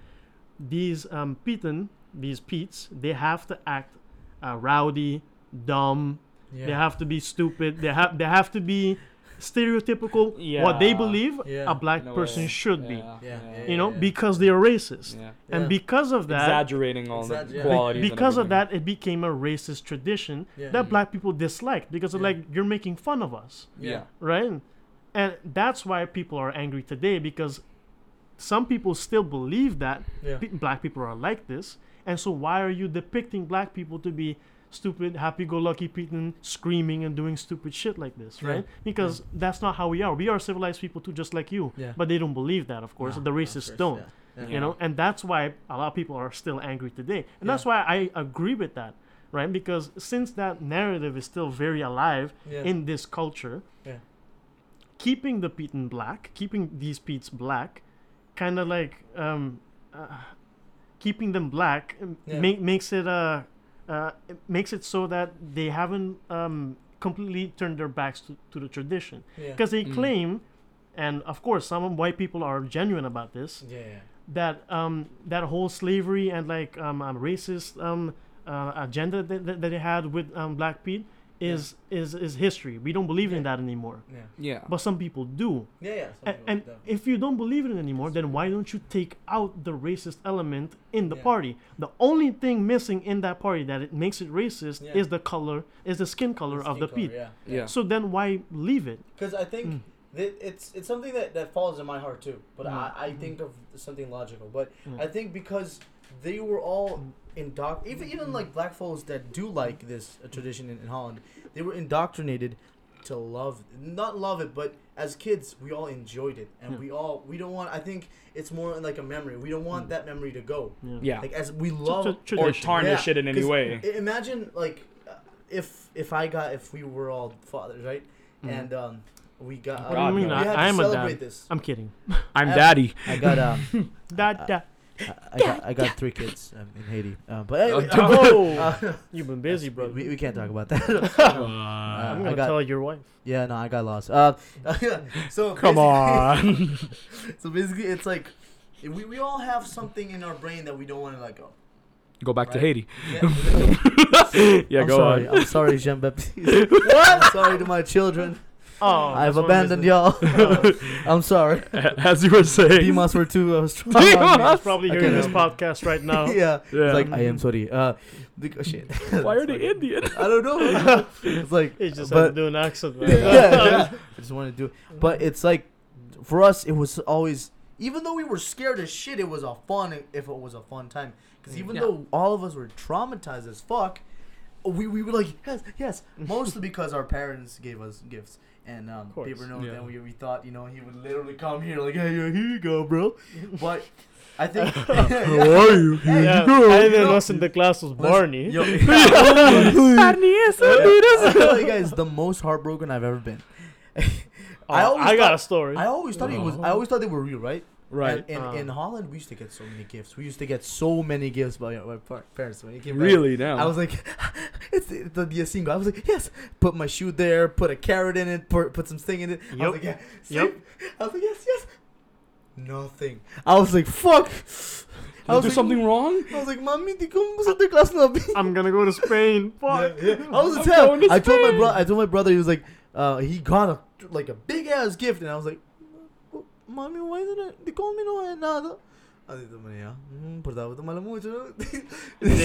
these um, Pieten, these Peets, they have to act uh, rowdy, dumb. yeah. They have to be stupid. They have they have to be stereotypical. What they believe Yeah. a black In a person way. should be. Yeah, Yeah, yeah, You know, yeah. because they are racist. yeah. And Yeah. because of that, Exaggerating all Exagger- the qualities. and because of that, it became a racist tradition Yeah. that black people disliked because of like you're making fun of us, Yeah. right? And that's why people are angry today because some people still believe that Yeah. pe- black people are like this, And so why are you depicting black people to be stupid, happy-go-lucky people screaming and doing stupid shit like this, Yeah. right? Because that's not how we are. We are civilized people too, just like you. Yeah. But they don't believe that, of course. No, the racists course, don't. yeah, yeah. You know, and that's why a lot of people are still angry today. And that's why I agree with that, right? Because since that narrative is still very alive Yeah. in this culture, Yeah. keeping the Pete black, keeping these Pete's black, kind of like um, uh, keeping them black um, Yeah. ma- makes it uh, uh, it makes it so that they haven't um, completely turned their backs to, to the tradition yeah. because they Mm. claim, and of course some white people are genuine about this yeah, yeah. that um that whole slavery and like um, um racist um uh, agenda that, that, that they had with um Black Pete is is is history. We don't believe in that anymore, Yeah. Yeah. but some people do. Yeah, yeah. some people and like that. if you don't believe in it anymore, then why don't you take out the racist element in the Yeah. party? The only thing missing in that party that it makes it racist Yeah. is the color, is the skin color Skin of the people. Pete. Yeah. Yeah. So then why leave it? Because I think Mm. that it's it's something that, that falls in my heart too. But Mm. I, I Mhm. think of something logical. But Mm. I think because they were all Mm. indoctrinated, even even like black folks that do like this uh, tradition in, in Holland, they were indoctrinated to love, not love it, but as kids we all enjoyed it, and Yeah. we all we don't want. I think it's more like a memory. We don't want Mm. that memory to go. Yeah. Yeah. Like as we Tra- love tra- or tarnish Yeah, it in any 'cause way. I- Imagine like uh, if if I got if we were all fathers, right? Mhm. And um, we got. What do God, you mean? no. We I, had I to am a dad. this. I'm kidding. I'm I- daddy. I got um, Dad, dad. I, I got I got three kids um, in Haiti. Uh, but anyway, Oh. uh, You've been busy, bro. we, we can't talk about that. Uh, I'm gonna got- tell your wife. yeah, no, I got lost. Uh, so Come basically- on. so basically, it's like we, we all have something in our brain that we don't want to let go. Go back to Right. Haiti. Yeah, Yeah, I'm go sorry. on. I'm sorry, Jean Baptiste. I'm sorry to my children. Oh, I've abandoned business. y'all. I'm sorry. As you were saying. Demas were too uh, strong. Demas! on me. He's probably I hearing can't this help podcast right now. yeah. Yeah. It's like I am sorry. Uh, because, shit. Why are they Indian? I don't know. It's like He just But- had to do an accent. Man. yeah, I just wanted to do it. But it's like, for us, it was always, even though we were scared as shit, it was a fun, if it was a fun time. Because even Yeah. though all of us were traumatized as fuck, we, we were like, yes, yes. Mostly because our parents gave us gifts. And um, course. paper note, Yeah. and we, we thought, you know, he would literally come here, like, hey, here you go, bro. But I think. How are you? Hey, Yeah, you I didn't know- know us in the class was Barney. Yo, Barney is a I'll tell you guys the most heartbroken I've ever been. Oh, I I, got thought- a story. I always thought it was. I always thought they were real, right? Right. And in, Uh. in Holland, we used to get so many gifts. We used to get so many gifts by my parents when he came back. Really now. I was like, it's the, the, the single. I was like, yes. Put my shoe there. Put a carrot in it. Put, put some thing in it. I was like, yeah. see? Yep. I was like, yes, yes. Nothing. I was like, fuck. Did I I was do like, something wrong? I was like, mami, di ko sa class na I'm gonna go to Spain. Fuck. Yeah, yeah. I was a I'm tell. I told my brother. I told my brother. He was like, uh, he got a like a big ass gift, and I was like, "Mommy, why did I? They call me no hay nada." I did the money, yeah. Mm, por favor, tómalo mucho. Damn.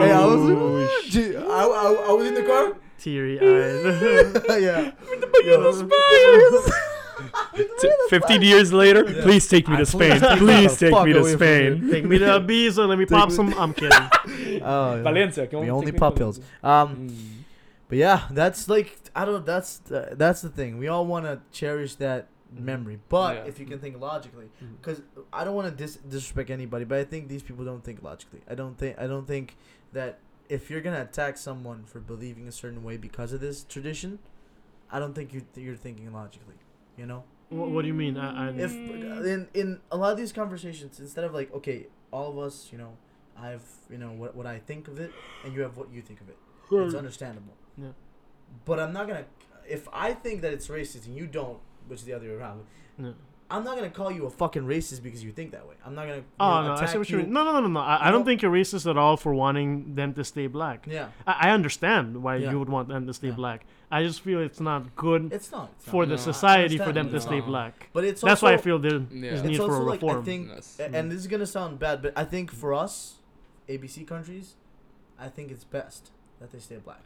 Hey, I was, like, gee, I, I, I was in the car. Teary eyed. yeah. T- 15 years later, Yeah. please take me to Spain. Please take me to Spain. Take me to Ibiza. Let me Take pop me- some. I'm kidding. Oh, yeah. Valencia. que We vamos- only pop pills. Um, Mm. but yeah, that's like I don't. know, That's the, that's the thing. We all want to cherish that Mm-hmm. memory, but Yeah. if you can think logically, mm-hmm. because I don't want to dis- disrespect anybody, but I think these people don't think logically. I don't think I don't think that if you're gonna attack someone for believing a certain way because of this tradition, I don't think you you're thinking logically. You know, What, what do you mean? I, I, if uh, in in a lot of these conversations, instead of like okay, all of us, you know, I have you know what what I think of it, and you have what you think of it. It's understandable. Yeah. But I'm not gonna. If I think that it's racist and you don't, which is the other way around, no. I'm not gonna call you a fucking racist because you think that way. I'm not gonna. Oh know, no, I see what you you. mean. No, no, no, no, no. I, I don't know- think you're racist at all for wanting them to stay black. Yeah, I, I understand why Yeah. you would want them to stay Yeah. black. I just feel it's not good it's not it's for not. the No, I society for them understand. to stay black. But it's That's also, why I feel there Yeah. is need it's for also a like reform. I think, Yes. and this is gonna sound bad, but I think for us, ABC countries, I think it's best that they stay black.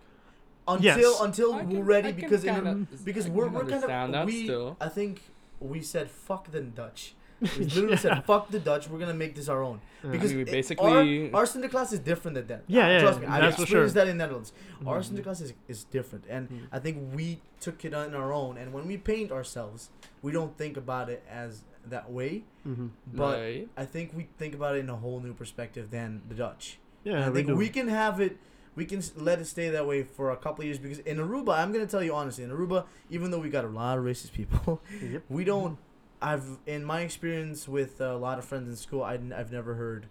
Until Yes. until I we're ready because kinda- because I we're we're kind of we still. I think we said fuck the Dutch. We literally Yeah. said, "Fuck the Dutch. We're gonna make this our own." Because I mean, it- basically- our, our Sinterklaas is different than that. Yeah, yeah, Trust me, yeah, I've for experienced sure. that in Netherlands. Our Mhm. Sinterklaas is, is different, and Mm. I think we took it on our own. And when we paint ourselves, we don't think about it as that way. Mhm. But right. I think we think about it in a whole new perspective than the Dutch. And Yeah, I think do. we can have it. We can let it stay that way for a couple of years because in Aruba, I'm gonna tell you honestly, in Aruba, even though we got a lot of racist people, Yep. we don't. I've in my experience with a lot of friends in school, I, have never heard,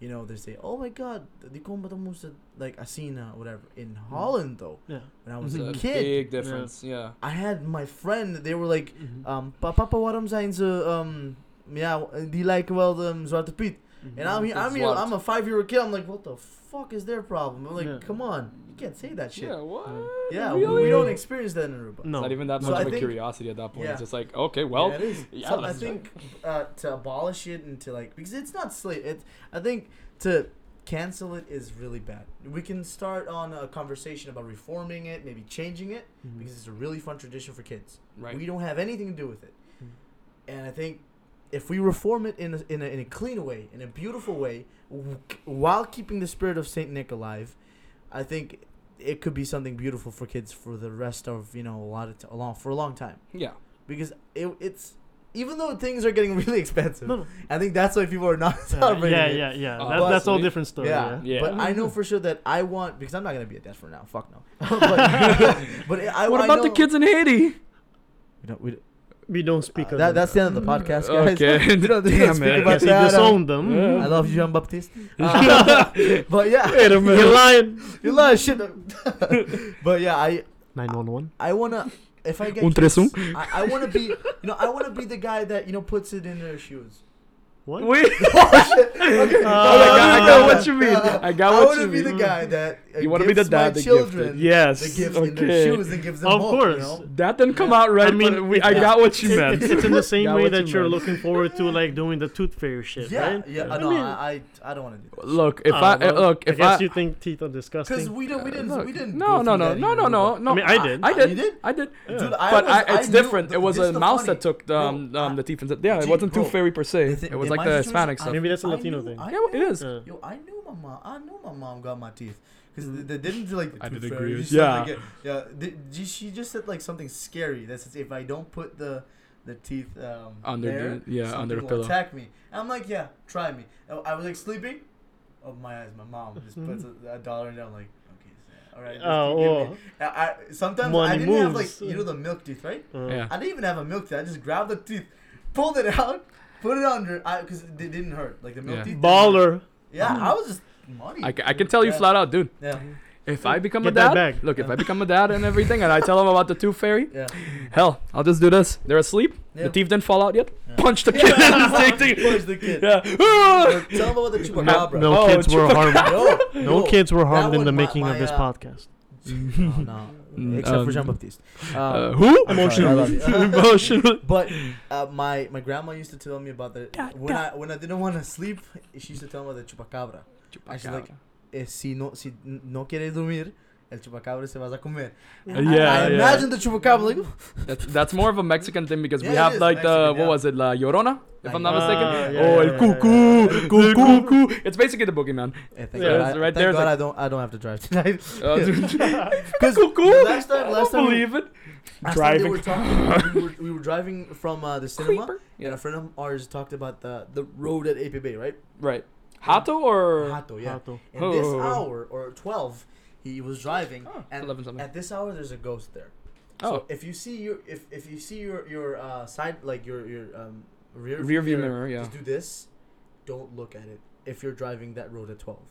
you know, they say, "Oh my God, di ko matapos like asina whatever." In Holland though, Yeah. when I was It's a a kid, big difference. Yeah. I had my friend. They were like, Mhm. um, "Pa- "Papa, waarom zijn ze um, ja, die lijken wel de um, Zwarte Piet?" Mhm. And I'm here, I'm here, I'm a five year old kid. I'm like, what the fuck is their problem? I'm like, Yeah. come on, you can't say that shit. Yeah. What? Yeah, we, really? we don't experience that in Aruba. No. It's not even that So much I of a think- curiosity at that point. Yeah. It's just like, okay, well, yeah, it is. yeah, so I let's think uh, to abolish it and to like because it's not slave. It I think to cancel it is really bad. We can start on a conversation about reforming it, maybe changing it Mhm. because it's a really fun tradition for kids. right. We don't have anything to do with it. Mm. And I think if we reform it in a, in a, in a clean way, in a beautiful way, w- while keeping the spirit of Saint Nick alive, I think it could be something beautiful for kids for the rest of you know a lot of t- a long for a long time yeah. because it, it's even though things are getting really expensive. No, no. I think that's why people are not celebrating. yeah, it. yeah, yeah. Uh, That, that's all different story. Yeah, Yeah. Yeah. but I know for sure that I want because I'm not gonna be a dad for now. Fuck no. but, but I, what I about the kids in Haiti? We don't, we don't, We don't speak uh, that, that's the end of the podcast, guys. Okay. we don't, we Damn don't speak it. about Yes, that. uh, them. Yeah. I love you, Jean Baptiste. Uh, but yeah, Wait a minute. You're lying. you love shit. but yeah, I 911. I wanna if I get Un kids, tresum. I, I wanna be you know I wanna be the guy that you know puts it in their shoes. What? Wait. Okay. Oh, I, got, I got what you mean. Uh, I got I what wanna you be the guy that uh, You wanna be the gives my dad that children gifted. Yes. the gifts in their okay. shoes and gives them Of hope, course. You know? That didn't come Yeah. out right, I mean, but we, I yeah. got what you It- meant. it's, it's in the same way what that you you're looking forward to like doing the tooth fairy shit, Yeah, right? yeah. I no, mean- I, I I don't want to do that. Look, if Uh, I well, look, I if guess I, you think teeth are disgusting. Because disgusting. we don't we didn't we didn't no, no, no, no, no, no, no. I mean, I did. I did. You? I did. Dude, I but it's different. it was a mouse that took the, um, um, the teeth and the, yeah, it wasn't too bro, fairy per se. It was in like the Hispanic stuff. Maybe that's a Latino knew- thing. I Yeah, well, it is. Yeah. Yo, I knew my mom. I knew my mom got my teeth because they, they didn't do like the I tooth did fairy. agree She with- said, yeah. like, yeah. They, she- she just said like something scary. That says if I don't put the the teeth um, Under the- there, yeah, under the will pillow. attack me. And I'm like, yeah, try me. I was like sleeping. Oh my eyes, my mom just puts a, a dollar in there. I'm like, okay, so, all right. Oh, keep giving oh. I, I, sometimes Money I didn't have like you know the milk teeth, right? Uh, Yeah. I didn't even have a milk teeth. I just grabbed the teeth, pulled it out, put it under, because it didn't hurt. Like the milk Yeah. teeth. didn't hurt. Baller. Yeah, I was just money. I, I can tell you Yeah. flat out, dude. Yeah, If I become Get a dad, bag. look, if I become a dad and everything, and I tell them about the tooth fairy, yeah. hell, I'll just do this. They're asleep. Yeah. The teeth didn't fall out yet. Yeah. Punch the kid. Same. Punch the kid. Yeah. Tell them about the No, chupacabra. no Oh, kids were harmed. Yo, No kids were harmed in one, the my- making of this uh, podcast. No, no. Mm, Except for um, Jean Baptiste. Uh, Um, who? I'm sorry, I love you. Emotional. but uh, my my grandma used to tell me about the when. I when I didn't want to sleep, she used to tell me about the chupacabra. I should like eh, si no si no quieres dormir, el chupacabra se vas a comer. Yeah, I, I yeah. imagine the chupacabra like That's, that's more of a Mexican thing because Yeah, we it have is like the Mexican, what yeah. was it La Llorona if I'm not Llorona. mistaken. Ah, yeah, oh, el yeah, cuckoo, yeah. cuckoo, cuckoo. It's basically the boogeyman. Eh, thank Yeah, God, it's I, right thank there, it's God like- I don't I don't have to drive tonight. Uh, Because cuckoo. last time I last don't time we- believe it. Last Driving. time they were talking, we were, we were driving from uh, the cinema, Creeper. and a friend of ours talked about the the road at APB, right? Right. Hato or Hato, yeah. Hato. In this Oh. hour or twelve, he was driving, Oh, and 11 something. at this hour there's a ghost there. Oh. So if you see your if if you see your your uh, side like your your um rear rear view mirror? Yeah. just do this. Don't look at it if you're driving that road at twelve.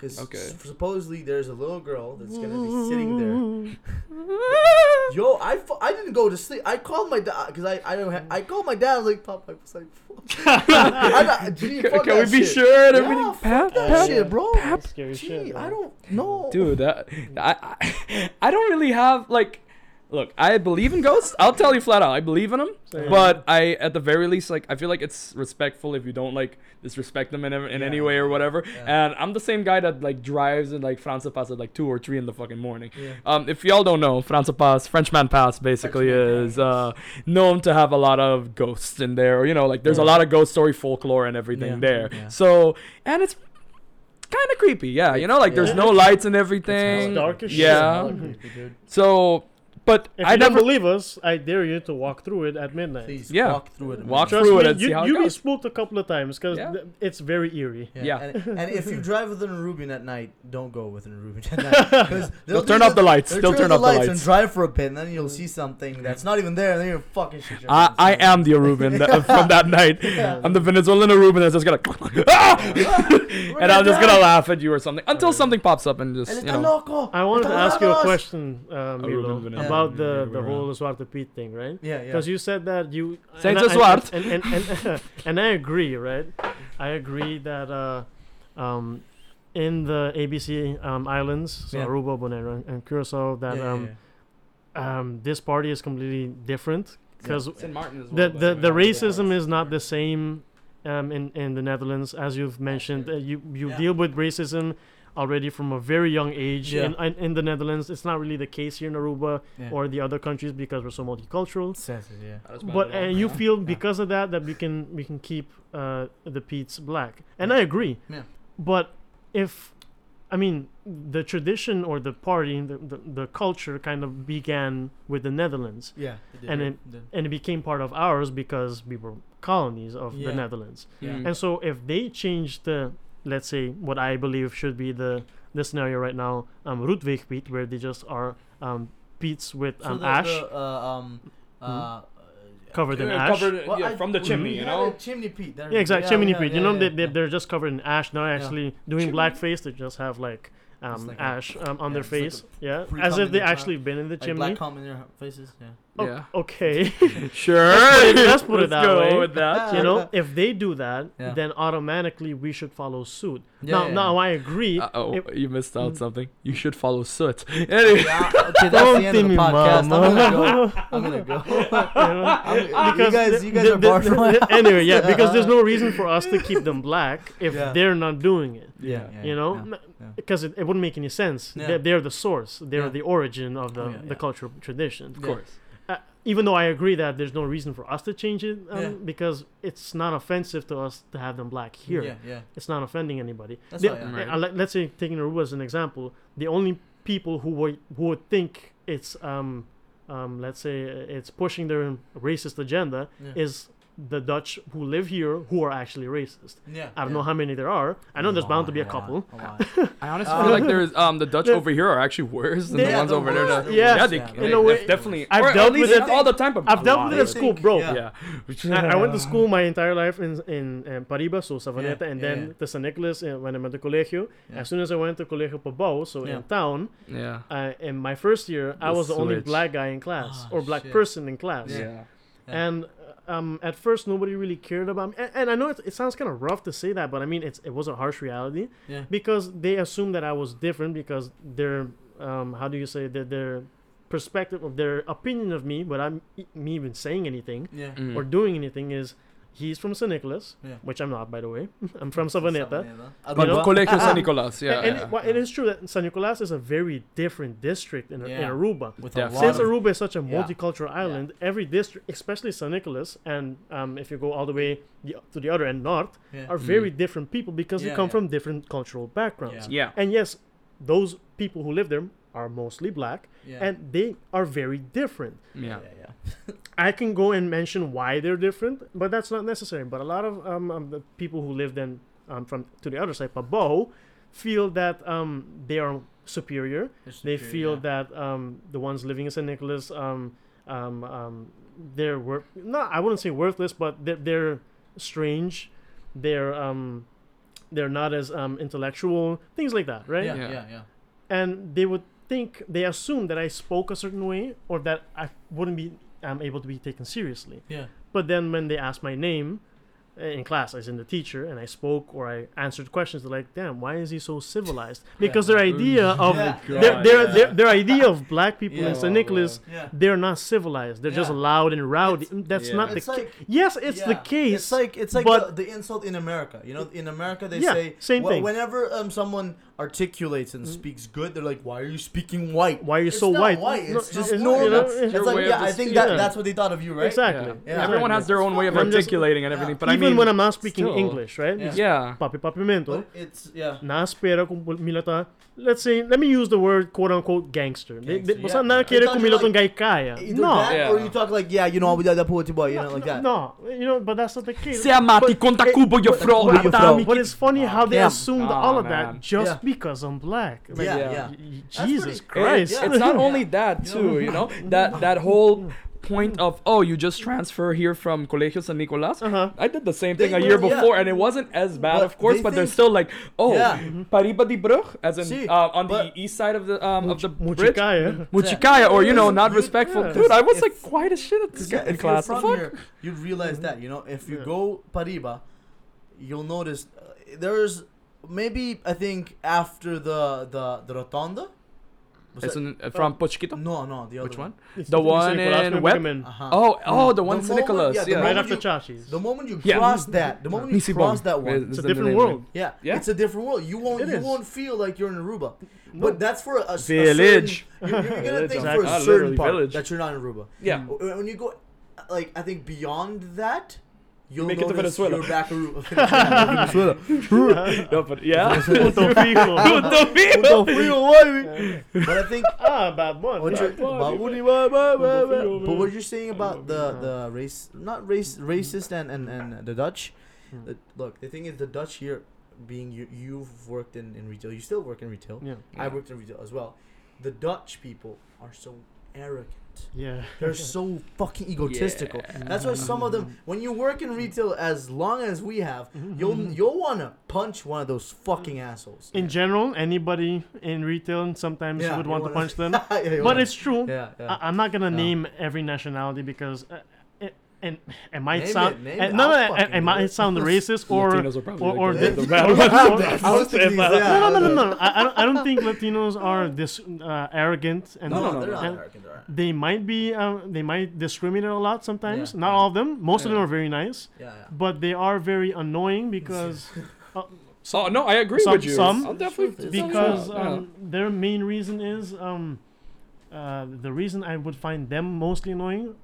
Because Okay. supposedly there's a little girl that's gonna be sitting there. Yo, I, fu- I didn't go to sleep. I called my dad because I I don't ha- I called my dad. I was like, Pop, I was like, fuck. I got, gee, Can, fuck can we be shit. sure and Yeah, everything? fuck Pap, that pap. shit, bro. That's scary Gee, shit. I don't know, Dude, that I, I I don't really have like Look, I believe in ghosts. I'll tell you flat out, I believe in them. Same. But I, at the very least, like I feel like it's respectful if you don't like disrespect them in, in any way or whatever. Yeah. And I'm the same guy that like drives in like France Pass at like two or three in the fucking morning. Yeah. Um, if y'all don't know, France Pass, Frenchman Pass, basically Frenchman is uh, known to have a lot of ghosts in there. Or, you know, like there's a lot of ghost story folklore and everything Yeah. there. Yeah. So, and it's kind of creepy. Yeah, you know, like there's no lights and everything. It's dark as shit. Yeah. Hella creepy, dude. So, but If I you never don't believe us, I dare you to walk through it at midnight. Please Yeah. walk through it. Walk Trust through me, it and you, see how it you be goes. spooked a couple of times because Yeah. it's very eerie. Yeah. Yeah. And, and if you drive with an Arubian at night, don't go with an Arubian at night. Because They'll turn off the lights. They'll turn off the lights. and drive for a bit, and then you'll see something that's not even there, and then you're fucking shit. your I, pants. I am the Aruban that, from that night. Yeah. I'm the Venezuelan Aruban that's just gonna, ah! And I'm just gonna laugh at you or something until something pops up and just you know. I wanted to ask you a question, uh, Milo, Ruben, yeah. about Yeah, the, the whole. Zwarte Piet thing, right? Yeah, yeah. Because you said that you Saint and I- Zwart. and, and, and, and, I agree, right? I agree that uh, um, in the ABC um, islands, so Yeah. Aruba, Bonaire, and Curacao, that yeah, yeah, um, um, this party is completely different because as the the, the racism is not the same um, in in the Netherlands as you've mentioned. Uh, you you Yeah. deal with racism already from a very young age Yeah. in, in in the Netherlands. It's not really the case here in Aruba yeah. or the other countries because we're so multicultural. Says it, yeah. But and you feel because of that that we can we can keep uh, the Pete's black, and I agree. Yeah. But if I mean the tradition or the party, the, the, the culture kind of began with the Netherlands, Yeah. it did, And it- it and it became part of ours because we were colonies of Yeah. the Netherlands. Yeah. Mm. And so if they change the, let's say, what I believe should be the the scenario right now, um, Roetveegpiet, where they just are um, peats with So um, the, ash The, uh, um, uh, covered in Yeah, ash. covered, well, yeah, I- from the chimney, we you know. a Chimney Pete. there- Yeah, exactly. yeah, chimney yeah, peat. yeah, you know, yeah, they, they, yeah. they're just covered in ash. They're Yeah. actually doing Chimney. blackface. They just have like um, like a- ash um, on yeah, their it's like face. yeah, as if they the actually been in the Like chimney. black cum in their faces. Yeah. Oh, Yeah. Okay. Sure. Let's put it- let's put it Let's that go way. with that. you know, if they do that, Yeah. then automatically we should follow suit. Yeah, now, yeah, now. I agree. oh, you missed out Mm. something. You should follow suit. Anyway. Yeah, okay, that's Don't the end of the me, podcast. I'm gonna go. I'm gonna go. You know, I'm- you guys, you guys the- are the- barred from my the- anyway, yeah, because there's no reason for us to keep them black if Yeah. they're not doing it. Yeah, yeah, you know, yeah. because it, it wouldn't make any sense. Yeah. They're, they're the source. They're Yeah. the origin of the, Oh, the cultural tradition. Of course. Even though I agree that there's no reason for us to change it, um, Yeah. because it's not offensive to us to have them black here. Yeah, yeah. It's not offending anybody. That's The- right. Right. uh, let- let's say taking Aruba as an example, the only people who would who would think it's um um let's say it's pushing their racist agenda Yeah. is the Dutch who live here who are actually racist. Yeah. I don't yeah. know how many there are. I know there's bound to be a lot, couple. a lot. I honestly Uh, feel like there's um the Dutch over here are actually worse than They- the ones they're over there. worse, Yeah. they, yeah. they way- definitely. I've dealt with it- all the time. I've dealt with it at school, bro. yeah. Yeah. I, I went to school my entire life in in, in Paribas, so Savaneta, Yeah, and then yeah. to San Nicolas uh, when I went to colegio. Yeah. As soon as I went to Colegio Pabao, so Yeah. in town, Yeah. uh, in my first year, I was the only black guy in class Ah, or black person in class. Yeah. Yeah. And um, at first, nobody really cared about me. And, and I know it, it sounds kind of rough to say that, but I mean, it's, it was a harsh reality Yeah. because they assumed that I was different because their, um, how do you say, their, their perspective of their opinion of me, without m- me even saying anything Yeah. Mm. or doing anything, is he's from St. Nicholas, Yeah. which I'm not, by the way. I'm from Savaneta. But Aruba. Colegio ah, ah. San Nicolas, yeah. and and yeah. it, well, it is true that San Nicolas is a very different district in, in Aruba. With Yeah. a lot Since of, Aruba is such a Yeah. multicultural island, every district, especially San Nicolas, and um, if you go all the way the, to the other end, north, yeah. are very mm. different people because they come yeah. from different cultural backgrounds. yeah. And yes, those people who live there are mostly black, yeah. and they are very different. Yeah. I can go and mention why they're different, but that's not necessary. But a lot of um, um the people who live then um, from to the other side, Pabo, feel that um, they are superior. It's They feel yeah. that um, the ones living in St. Nicholas, um, um, um, they're worth. No, I wouldn't say worthless, but they're, they're strange. They're um, they're not as um, intellectual. Things like that, right? Yeah, Yeah. yeah, yeah. and they would think they assume that I spoke a certain way or that I wouldn't be um, able to be taken seriously. Yeah. But then when they ask my name, in class, as in the teacher, and I spoke or I answered questions. They're like, "Damn, why is he so civilized?" Because their idea of Yeah. their, God, their, yeah. their, their idea of black people Yeah. in St. Oh, Nicholas, Yeah. they're not civilized. They're just loud and rowdy. It's- That's Yeah. not the It's case. like Yes, it's the case. It's like it's like but- the, the insult in America. You know, in America they Yeah, say same wh- thing. Whenever um someone articulates and mm-hmm. speaks good, they're like, "Why are you speaking white? Why are you It's so not white? white. No, It's just it's- normal. you it's it's your like of yeah, I just think that Yeah. that's what they thought of you, right? Exactly. Yeah. Yeah. Everyone has their own way of I'm just- articulating and everything, but I Even mean, when I'm not speaking still. English, right? Yeah. yeah, Papi Papi Mento, But it's yeah. na-espera kung milata, let's say, let me use the word quote-unquote gangster. They, they, Gangster, basta yeah. na They kere talk kung you milotong like- gay kaya. Either No. that Yeah. or you talk like yeah, you know, with that poetry boy, you know, like that. No, you know, but that's not the case. Se amati conta cubo yo fro, Cubo yo atami But it's funny ah, how they Yeah. assumed ah, all of man. that just Yeah. Because I'm black. Like, Yeah, Yeah. yeah. y- y- Jesus pretty- Christ. It's, Yeah. it's not Yeah. only that too, you know that that whole point of oh you just transfer here from Colegio San Nicolas. Uh-huh. I did the same They thing a year will, yeah. before and it wasn't as bad, But of course, they but they're still like oh Yeah. Pariba di Brug, as in See, uh, on the east side of the um of the bridge. Muchikaya. Muchikaya, or you know, not respectful. yeah. Dude, I was If- like quiet as shit at this Yeah, in class. you're The from fuck? here, you'd realize that. You know, if you Yeah. go Pariba, you'll notice uh, there's maybe I think after the the the rotonda. Was It's that- in, uh, from Pochquito. no, no, the other Which one? It's The San one Nicolas in may Web? Uh-huh. Oh, oh, the one The in Nicholas. yeah, Yeah. Right after you- Chachi's. The moment you Yeah. cross that, the moment you Nisibong. cross that one, It's It's a different world. yeah, Yeah. it's a different world. You won't, It you is. won't feel like you're in Aruba. No. But that's for a, a, a certain. You're, you're gonna Village, think exactly. for a certain part village. that you're not in Aruba. Yeah. When when you go, like I think beyond that, you'll Make it to Venezuela. You're back Aruba. Venezuela. No, but yeah. Punto fijo. Punto fijo. but I think ah, bad one. what Yeah. you're, Bad but what you're saying about the the race, not race, racist and and and the Dutch. Hmm. The, look, the thing is, the Dutch here, being you, you've worked in in retail. You still work in retail. Yeah. I worked in retail as well. The Dutch people are so arrogant. Yeah. They're so fucking egotistical. Yeah. That's why some of them, mm-hmm. when you work in retail as long as we have, you'll mm-hmm. you'll wanna punch one of those fucking mm. assholes. In general, anybody in retail sometimes Yeah, would you want to wanna- punch them. Yeah, but wanna- it's true. yeah, yeah. I, I'm not gonna Yeah. name every nationality because uh, it, and it might Name sound it, name uh, it. no, no, I'll it, it might it. sound racist or Latinos are probably or, or the- the, the the- bad no, no, I was thinking, no, yeah. no, no, no, no. I, I don't. I don't think Latinos are this uh, arrogant and No, No, no, no, they're no. not And arrogant. they're- they might be. Uh, they might discriminate a lot sometimes. Yeah. Not all of them. Most of them are very nice, Yeah, yeah. but they are very annoying because uh, Oh no, I agree Some- with you. some- I'll definitely because um, their main reason is um, uh, the reason I would find them mostly annoying.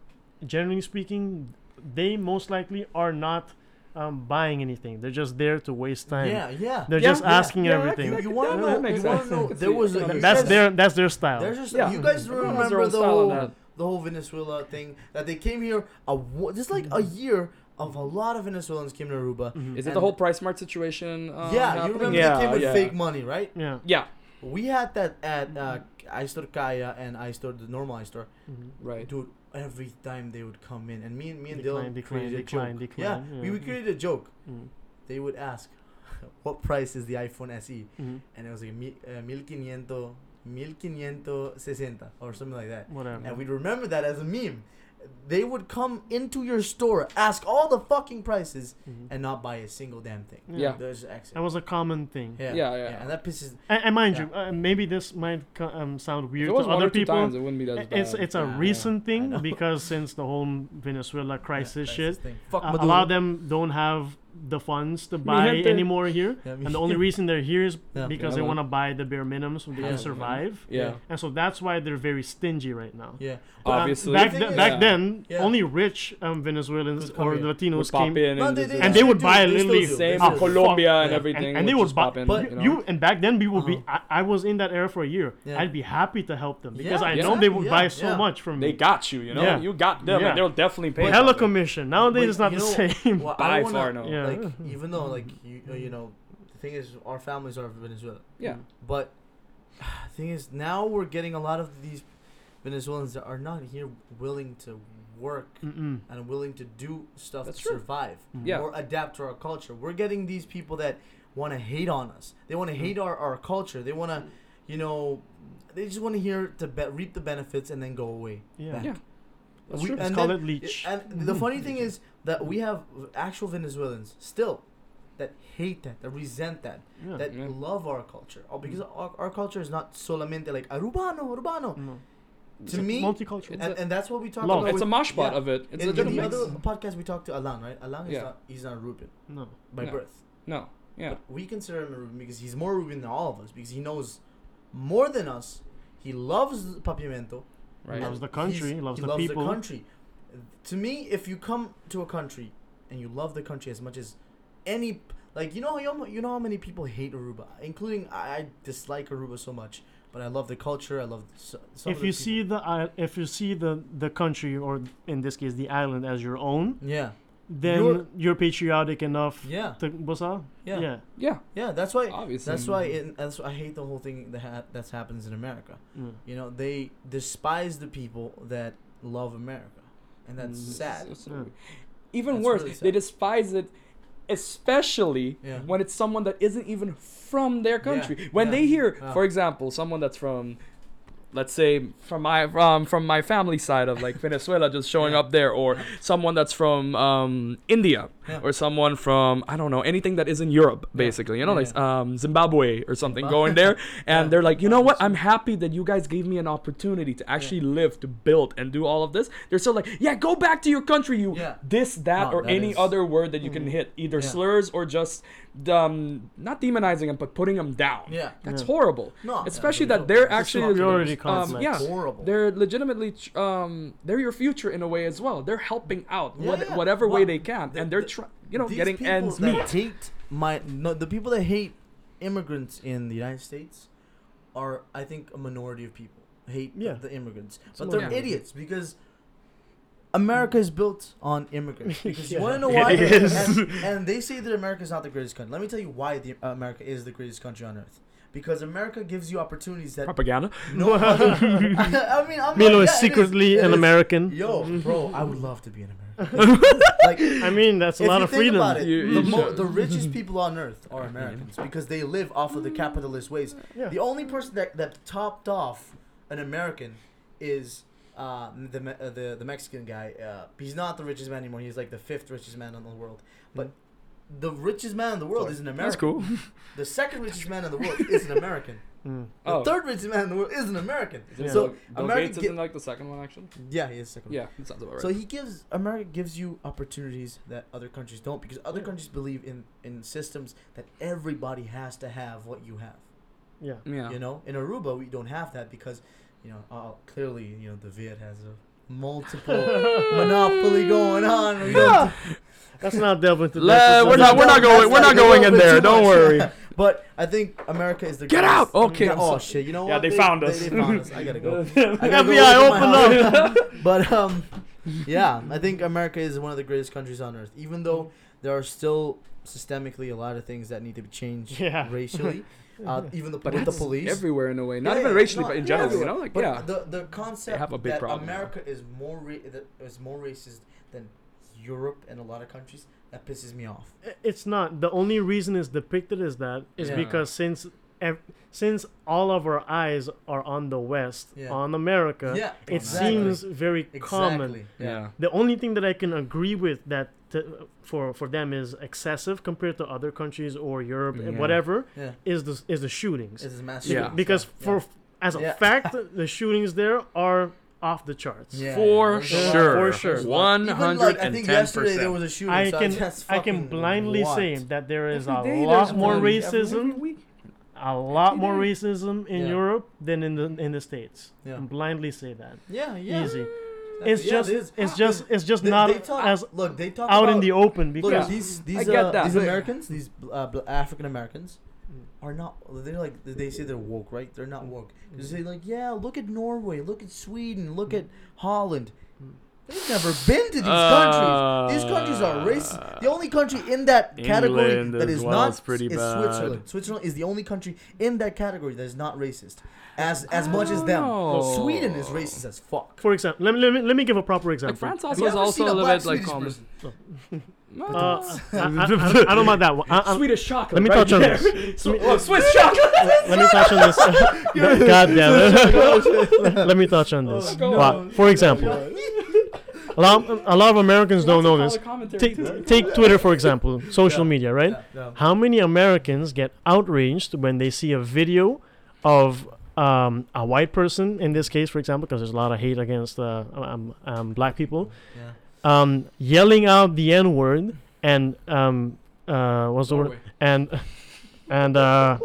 Generally speaking, they most likely are not um, buying anything. They're just there to waste time. Yeah, yeah. They're Yeah, just yeah, asking yeah, everything. You, you want to know? that You makes want sense. to know? There was I a. could you That's guys- their that's their style. Just Yeah. you guys remember the whole the whole Venezuela thing that they came here a just like a year of a lot of Venezuelans came to Aruba. Mhm. Is it the whole PriceSmart situation? Uh, yeah, happening? you remember yeah, they came with yeah. fake money, right? Yeah. Yeah, We had that at uh, iStore Kaya and iStore the normal iStore. Mhm. right. Dude, every time they would come in, and me and me and Decline, Dylan decline, created a joke. decline, yeah, we yeah. we created a joke. Mhm. They would ask, "What price is the iPhone SE?" Mhm. And it was like mil quinientos, uh, 1500, 1560 or something like that. Whatever. And we'd remember that as a meme. They would come into your store, ask all the fucking prices, Mhm. and not buy a single damn thing. Yeah. There's That was a common thing. Yeah, Yeah, yeah. And that pisses. And, and mind Yeah. you, uh, maybe this might um, sound weird to other people. times, it wouldn't be that bad. It's it's a Yeah, yeah. recent I thing because since the whole Venezuela Yeah, crisis shit, thing. Fuck a, a lot of them don't have the funds to buy gente. anymore here, Yeah, and the only reason they're here is Yeah. because Yeah, they want to buy the bare minimum so they Yeah. can survive, yeah, and so that's why they're very stingy right now. Yeah. But, um, obviously. back, The th- thing back is- then, Yeah. only rich um, Venezuelans or here. Latinos would came, in No, and, they- they- and they would do, buy they still literally same they for still do. Colombia and everything. and, and they would just buy. in, But you, know? You and back then we would be. Uh-huh. I, I was in that era for a year. Yeah. I'd be happy to help them because I know they would buy so much from me. they got you, you know. Yeah. You got them, and they'll definitely pay. Hella for it. commission. Nowadays But it's not the same. By far, no. Yeah. Like mm-hmm. even though like mm-hmm. you uh, you know, the thing is our families are Venezuela, Yeah, but thing is now we're getting a lot of these Venezuelans that are not here willing to work Mm-mm. and willing to do stuff That's to true. survive mm-hmm. Yeah. or adapt to our culture. We're getting these people that want to hate on us. They want to hate our, our culture. They want to, you know, they just want to hear to be- reap the benefits and then go away. Yeah. back. Yeah. That's We- true. Let's and call then- it leech. And the funny thing is that we have actual Venezuelans still that hate that, that resent that, yeah. that Yeah. love our culture. Oh, because mm. our, our culture is not solamente like Arubano, Arubano. no. Mm. To me, multicultural. And, a- and that's what we talk Love. about. It's a with- mosh pot yeah. of it. It's in, a in the other podcast, we talked to Alan, right? Alan is not he's not a Reuben no. by No. birth. No. Yeah. But we consider him a Reuben because he's more Reuben than all of us because he knows more than us. He loves Papiamento. Right. He Loves the country, he's- loves he the loves people. the country. To me, if you come to a country and you love the country as much as any, like you know, you know, you know how many people hate Aruba, including I, I dislike Aruba so much, but I love the culture. I love. So, some of if the you people. see the i- if you see the the country or in this case the island as your own, yeah, then You're- you're, patriotic enough yeah, to bossa. yeah, Yeah. Yeah. yeah. That's why. Obviously. That's why. It, that's why I hate the whole thing that ha- that's happens in America. Mm. You know, they despise the people that love America, and that's Mm. sad. So- so- Yeah. Even That's worse, really they despise it, especially Yeah. when it's someone that isn't even from their country. When yeah, they hear, yeah. for example, someone that's from, let's say, from my from from my family side of like Venezuela, just showing Yeah. up there, or someone that's from um, India, Yeah. or someone from I don't know anything that is in Europe, basically, you know, Yeah. like um, Zimbabwe or something, Zimbab- going there, and Yeah. they're like, you know what? I'm happy that you guys gave me an opportunity to actually live, to build, and do all of this. They're still like, yeah, go back to your country, you Yeah. this, that, No, or that any is- other word that you can Mm. hit, either Yeah. slurs or just um, not demonizing them, but putting them down. Yeah. That's Yeah. horrible. No, Especially yeah, that they're actually superiority um, yeah, horrible. they're legitimately um, they're your future in a way as well. They're helping out Yeah, what, yeah. whatever way they can, the- and they're the- trying, you know, These getting people ends meet. hate my no, the people that hate immigrants in the United States are, I think, a minority of people hate the- Yeah. the, immigrants, It's but they're minority. idiots because. America is built on immigrants. Because you want to know why? is. And, and they say that America is not the greatest country. Let me tell you why the, uh, America is the greatest country on earth. Because America gives you opportunities that Propaganda. no. I mean, I'm Milo not, is yeah, it secretly it an is. American. Yo, bro, I would love to be an American. like, I mean, that's a if lot you of think freedom. about it, You- the, you mo- the richest people on earth are Americans because they live off of the capitalist ways. Yeah. The only person that, that topped off an American is uh, the, uh, the the Mexican guy. Uh, he's not the richest man anymore. He's like the fifth richest man in the world. But the richest man in the world is an American. That's cool. The second richest man in the world is an American. Mm. The Oh. third richest man in the world is an American. Yeah. So Bill America Gates gi- isn't like the second one actually. yeah, he is second. Yeah, that sounds about right. So he gives America gives you opportunities that other countries don't because other Yeah. countries believe in in systems that everybody has to have what you have. Yeah. yeah. You know, in Aruba we don't have that because, you know, uh, clearly you know the Viet has a multiple monopoly going on. We don't- Let's not delve into Le- that. we're not- we're not going- we're not going in there, don't much. worry. but I think America is the greatest Get greatest- out! Okay, I'm oh so- shit! You know Yeah, what? they found us. They, they found us. I gotta go. I gotta go look open up. but um, yeah, I think America is one of the greatest countries on earth. Even though there are still systemically a lot of things that need to be changed Yeah. racially, uh, even the but with the that's police. everywhere in a way. Not Yeah, even yeah, racially, no, but in yeah, general. You everywhere. know, like but yeah. the the concept have a big that problem now. America is more ra- that is more racist than Europe and a lot of countries that pisses me off. It's not. The only reason it's depicted as that is Yeah. because since ev- since all of our eyes are on the West, Yeah. on America, yeah, it exactly. seems very common. yeah. The only thing that I can agree with that t- for for them is excessive compared to other countries or Europe and whatever Yeah, is the is the shootings. it's mass Yeah. shootings, because yeah. for as a Yeah. fact, the shootings there are off the charts. Yeah. For there's a lot- sure. For sure. there's a lot. Even, like, 110%. I there was a shooting. I can that's I can blindly what? say that there is Every a lot more. Every racism, week. a lot every more day. racism in Yeah. Europe than in the in the states. Yeah. And blindly say that. Yeah, yeah. Easy. It's yeah, just it is. it's just it's just They- not they talk, as look. They talk out about, in the open Look, because these these uh, these Americans, these uh, African Americans, are not. They're like they say they're woke, right? They're not mm. woke. They mm. say like, yeah, look at Norway, look at Sweden, look mm. at Holland. They've never been to these countries. These countries are uh, racist. The only country in that category England that as is well not is pretty is bad. Switzerland. Switzerland is the only country in that category that is not racist, as as much as them. Oh. Sweden is racist as fuck. for example, let me, let me let me give a proper Like example. France also you is also seen a a little bit like common. person? Uh, I, I, I, I don't mind that one. I, I, Swedish chocolate. let me right touch on there. this. So- oh, Swiss chocolate. let me touch on this. God damn it. let me touch on this. Oh, Wow. For example, a lot, a lot of Americans don't know this. Take, take Twitter for example, social Yeah. media, right? Yeah, yeah. How many Americans get outraged when they see a video of um, a white person, in this case, for example, because there's a lot of hate against uh, um, um, black people, Yeah. Um, yelling out the N word and um, uh, what's the word? And and uh,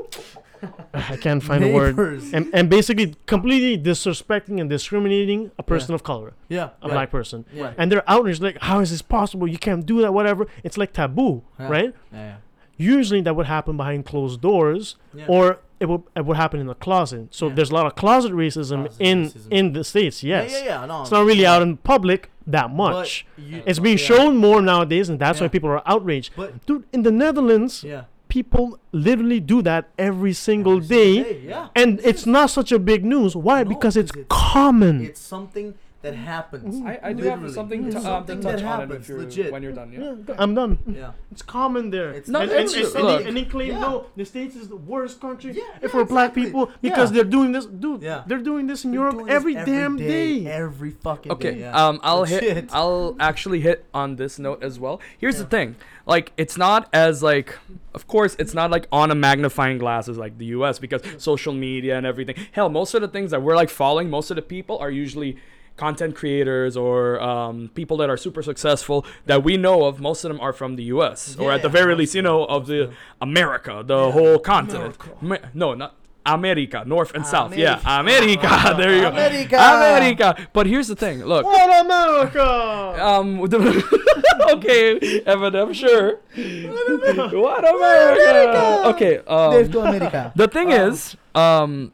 I can't find a word. And, and basically completely disrespecting and discriminating a person of color, yeah. a right. black person. Yeah. And they're outraged, like, how is this possible? You can't do that, whatever. It's like taboo, Yeah. right? Yeah. Usually that would happen behind closed doors Yeah. or it would, it would happen in the closet. So Yeah. there's a lot of closet racism Closet in racism. in the states. Yes, Yeah, yeah, yeah. No, it's not really out in public that much. you- it's being yeah. shown more nowadays, and that's why people are outraged. But Dude, in the Netherlands, yeah. people literally do that every single Every single day, day, Yeah. and it's not such a big news. Why? No, because it's it's- common. It's something that happens. I, I do Literally. have something to, um, to something touch that on it happens, if you're, legit. when you're done. Yeah. yeah, I'm done. Yeah. It's common there. It's No, and, it's and, and, true. and they, and they claim Yeah. no, the states is the worst country Yeah, yeah, for black exactly. people because Yeah. they're doing this. Dude, Yeah. they're doing this in They're Europe doing this every, damn day. Every fucking Okay, day. Yeah. um, I'll hit. Legit. I'll actually hit on this note as well. Here's Yeah. the thing, like it's not as like, of course, it's not like on a magnifying glass as like the U.S. because social media and everything. Hell, most of the things that we're like following, most of the people are usually content creators or um, people that are super successful that we know of. Most of them are from the U.S. or at the very least, you know, of the America, the Yeah. whole continent. America. No, not. America, North and South. Yeah, America. America. there you go. America. America. But here's the thing. Look, What America? um, okay, Evan, I'm sure. what America? Okay, um, to America. the thing Um, is, um,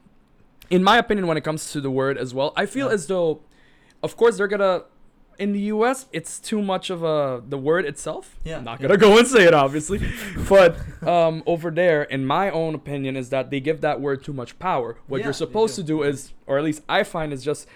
in my opinion, when it comes to the word as well, I feel Yeah. as though, of course, they're gonna. In the U.S., it's too much of a the word itself. Yeah, I'm not gonna go and say it, obviously, but um, over there, in my own opinion, is that they give that word too much power. What Yeah, you're supposed do. to do is, or at least I find, is just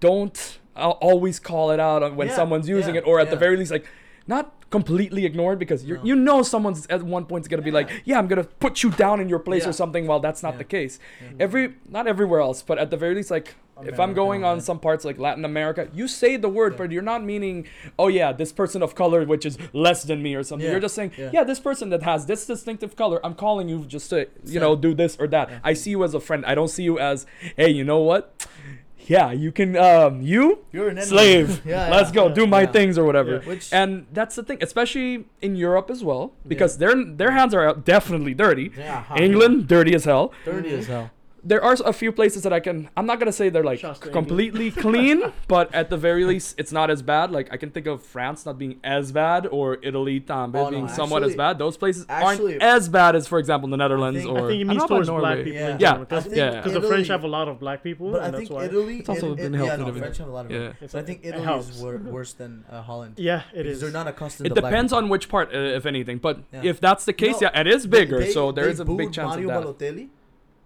don't uh, always call it out when Yeah, someone's using yeah, it, or at the very least, like not completely ignore it because you No. you know someone's at one point gonna be like, Yeah. yeah, I'm gonna put you down in your place Yeah. or something. While that's not Yeah. the case. Yeah. Every not everywhere else, but at the very least, like if I'm going on some parts like Latin America, you say the word, Yeah. but you're not meaning, oh yeah, this person of color which is less than me or something. Yeah. You're just saying, Yeah. yeah. this person that has this distinctive color, I'm calling you just to you Same. know do this or that. I see you as a friend. I don't see you as, hey, you know what? Yeah, you can um you You're an enemy. slave. Yeah, Let's go do my things or whatever. Which And that's the thing, especially in Europe as well, because their their hands are definitely dirty. yeah, England, dirty as hell. dirty as hell. There are a few places that I can. I'm not gonna say they're like Shouts to completely clean, but at the very least, it's not as bad. Like I can think of France not being as bad, or Italy um, Oh, no, being somewhat as bad. Those places actually- aren't as bad as, for example, the Netherlands think- or I think it I means don't know about towards black Norway. people. Yeah. Yeah, because yeah. the French have a lot of black people, But I and think that's why. Italy. It's also it- been it- helped Yeah, a no, bit. French have a lot of. Yeah. it. It's But I a- think it Italy is wor- worse than uh, Holland. Yeah, it is. because is. they're not accustomed. It to depends people. on which part, uh, if anything. But if that's the case, yeah, it is bigger. so there is a big chance of that.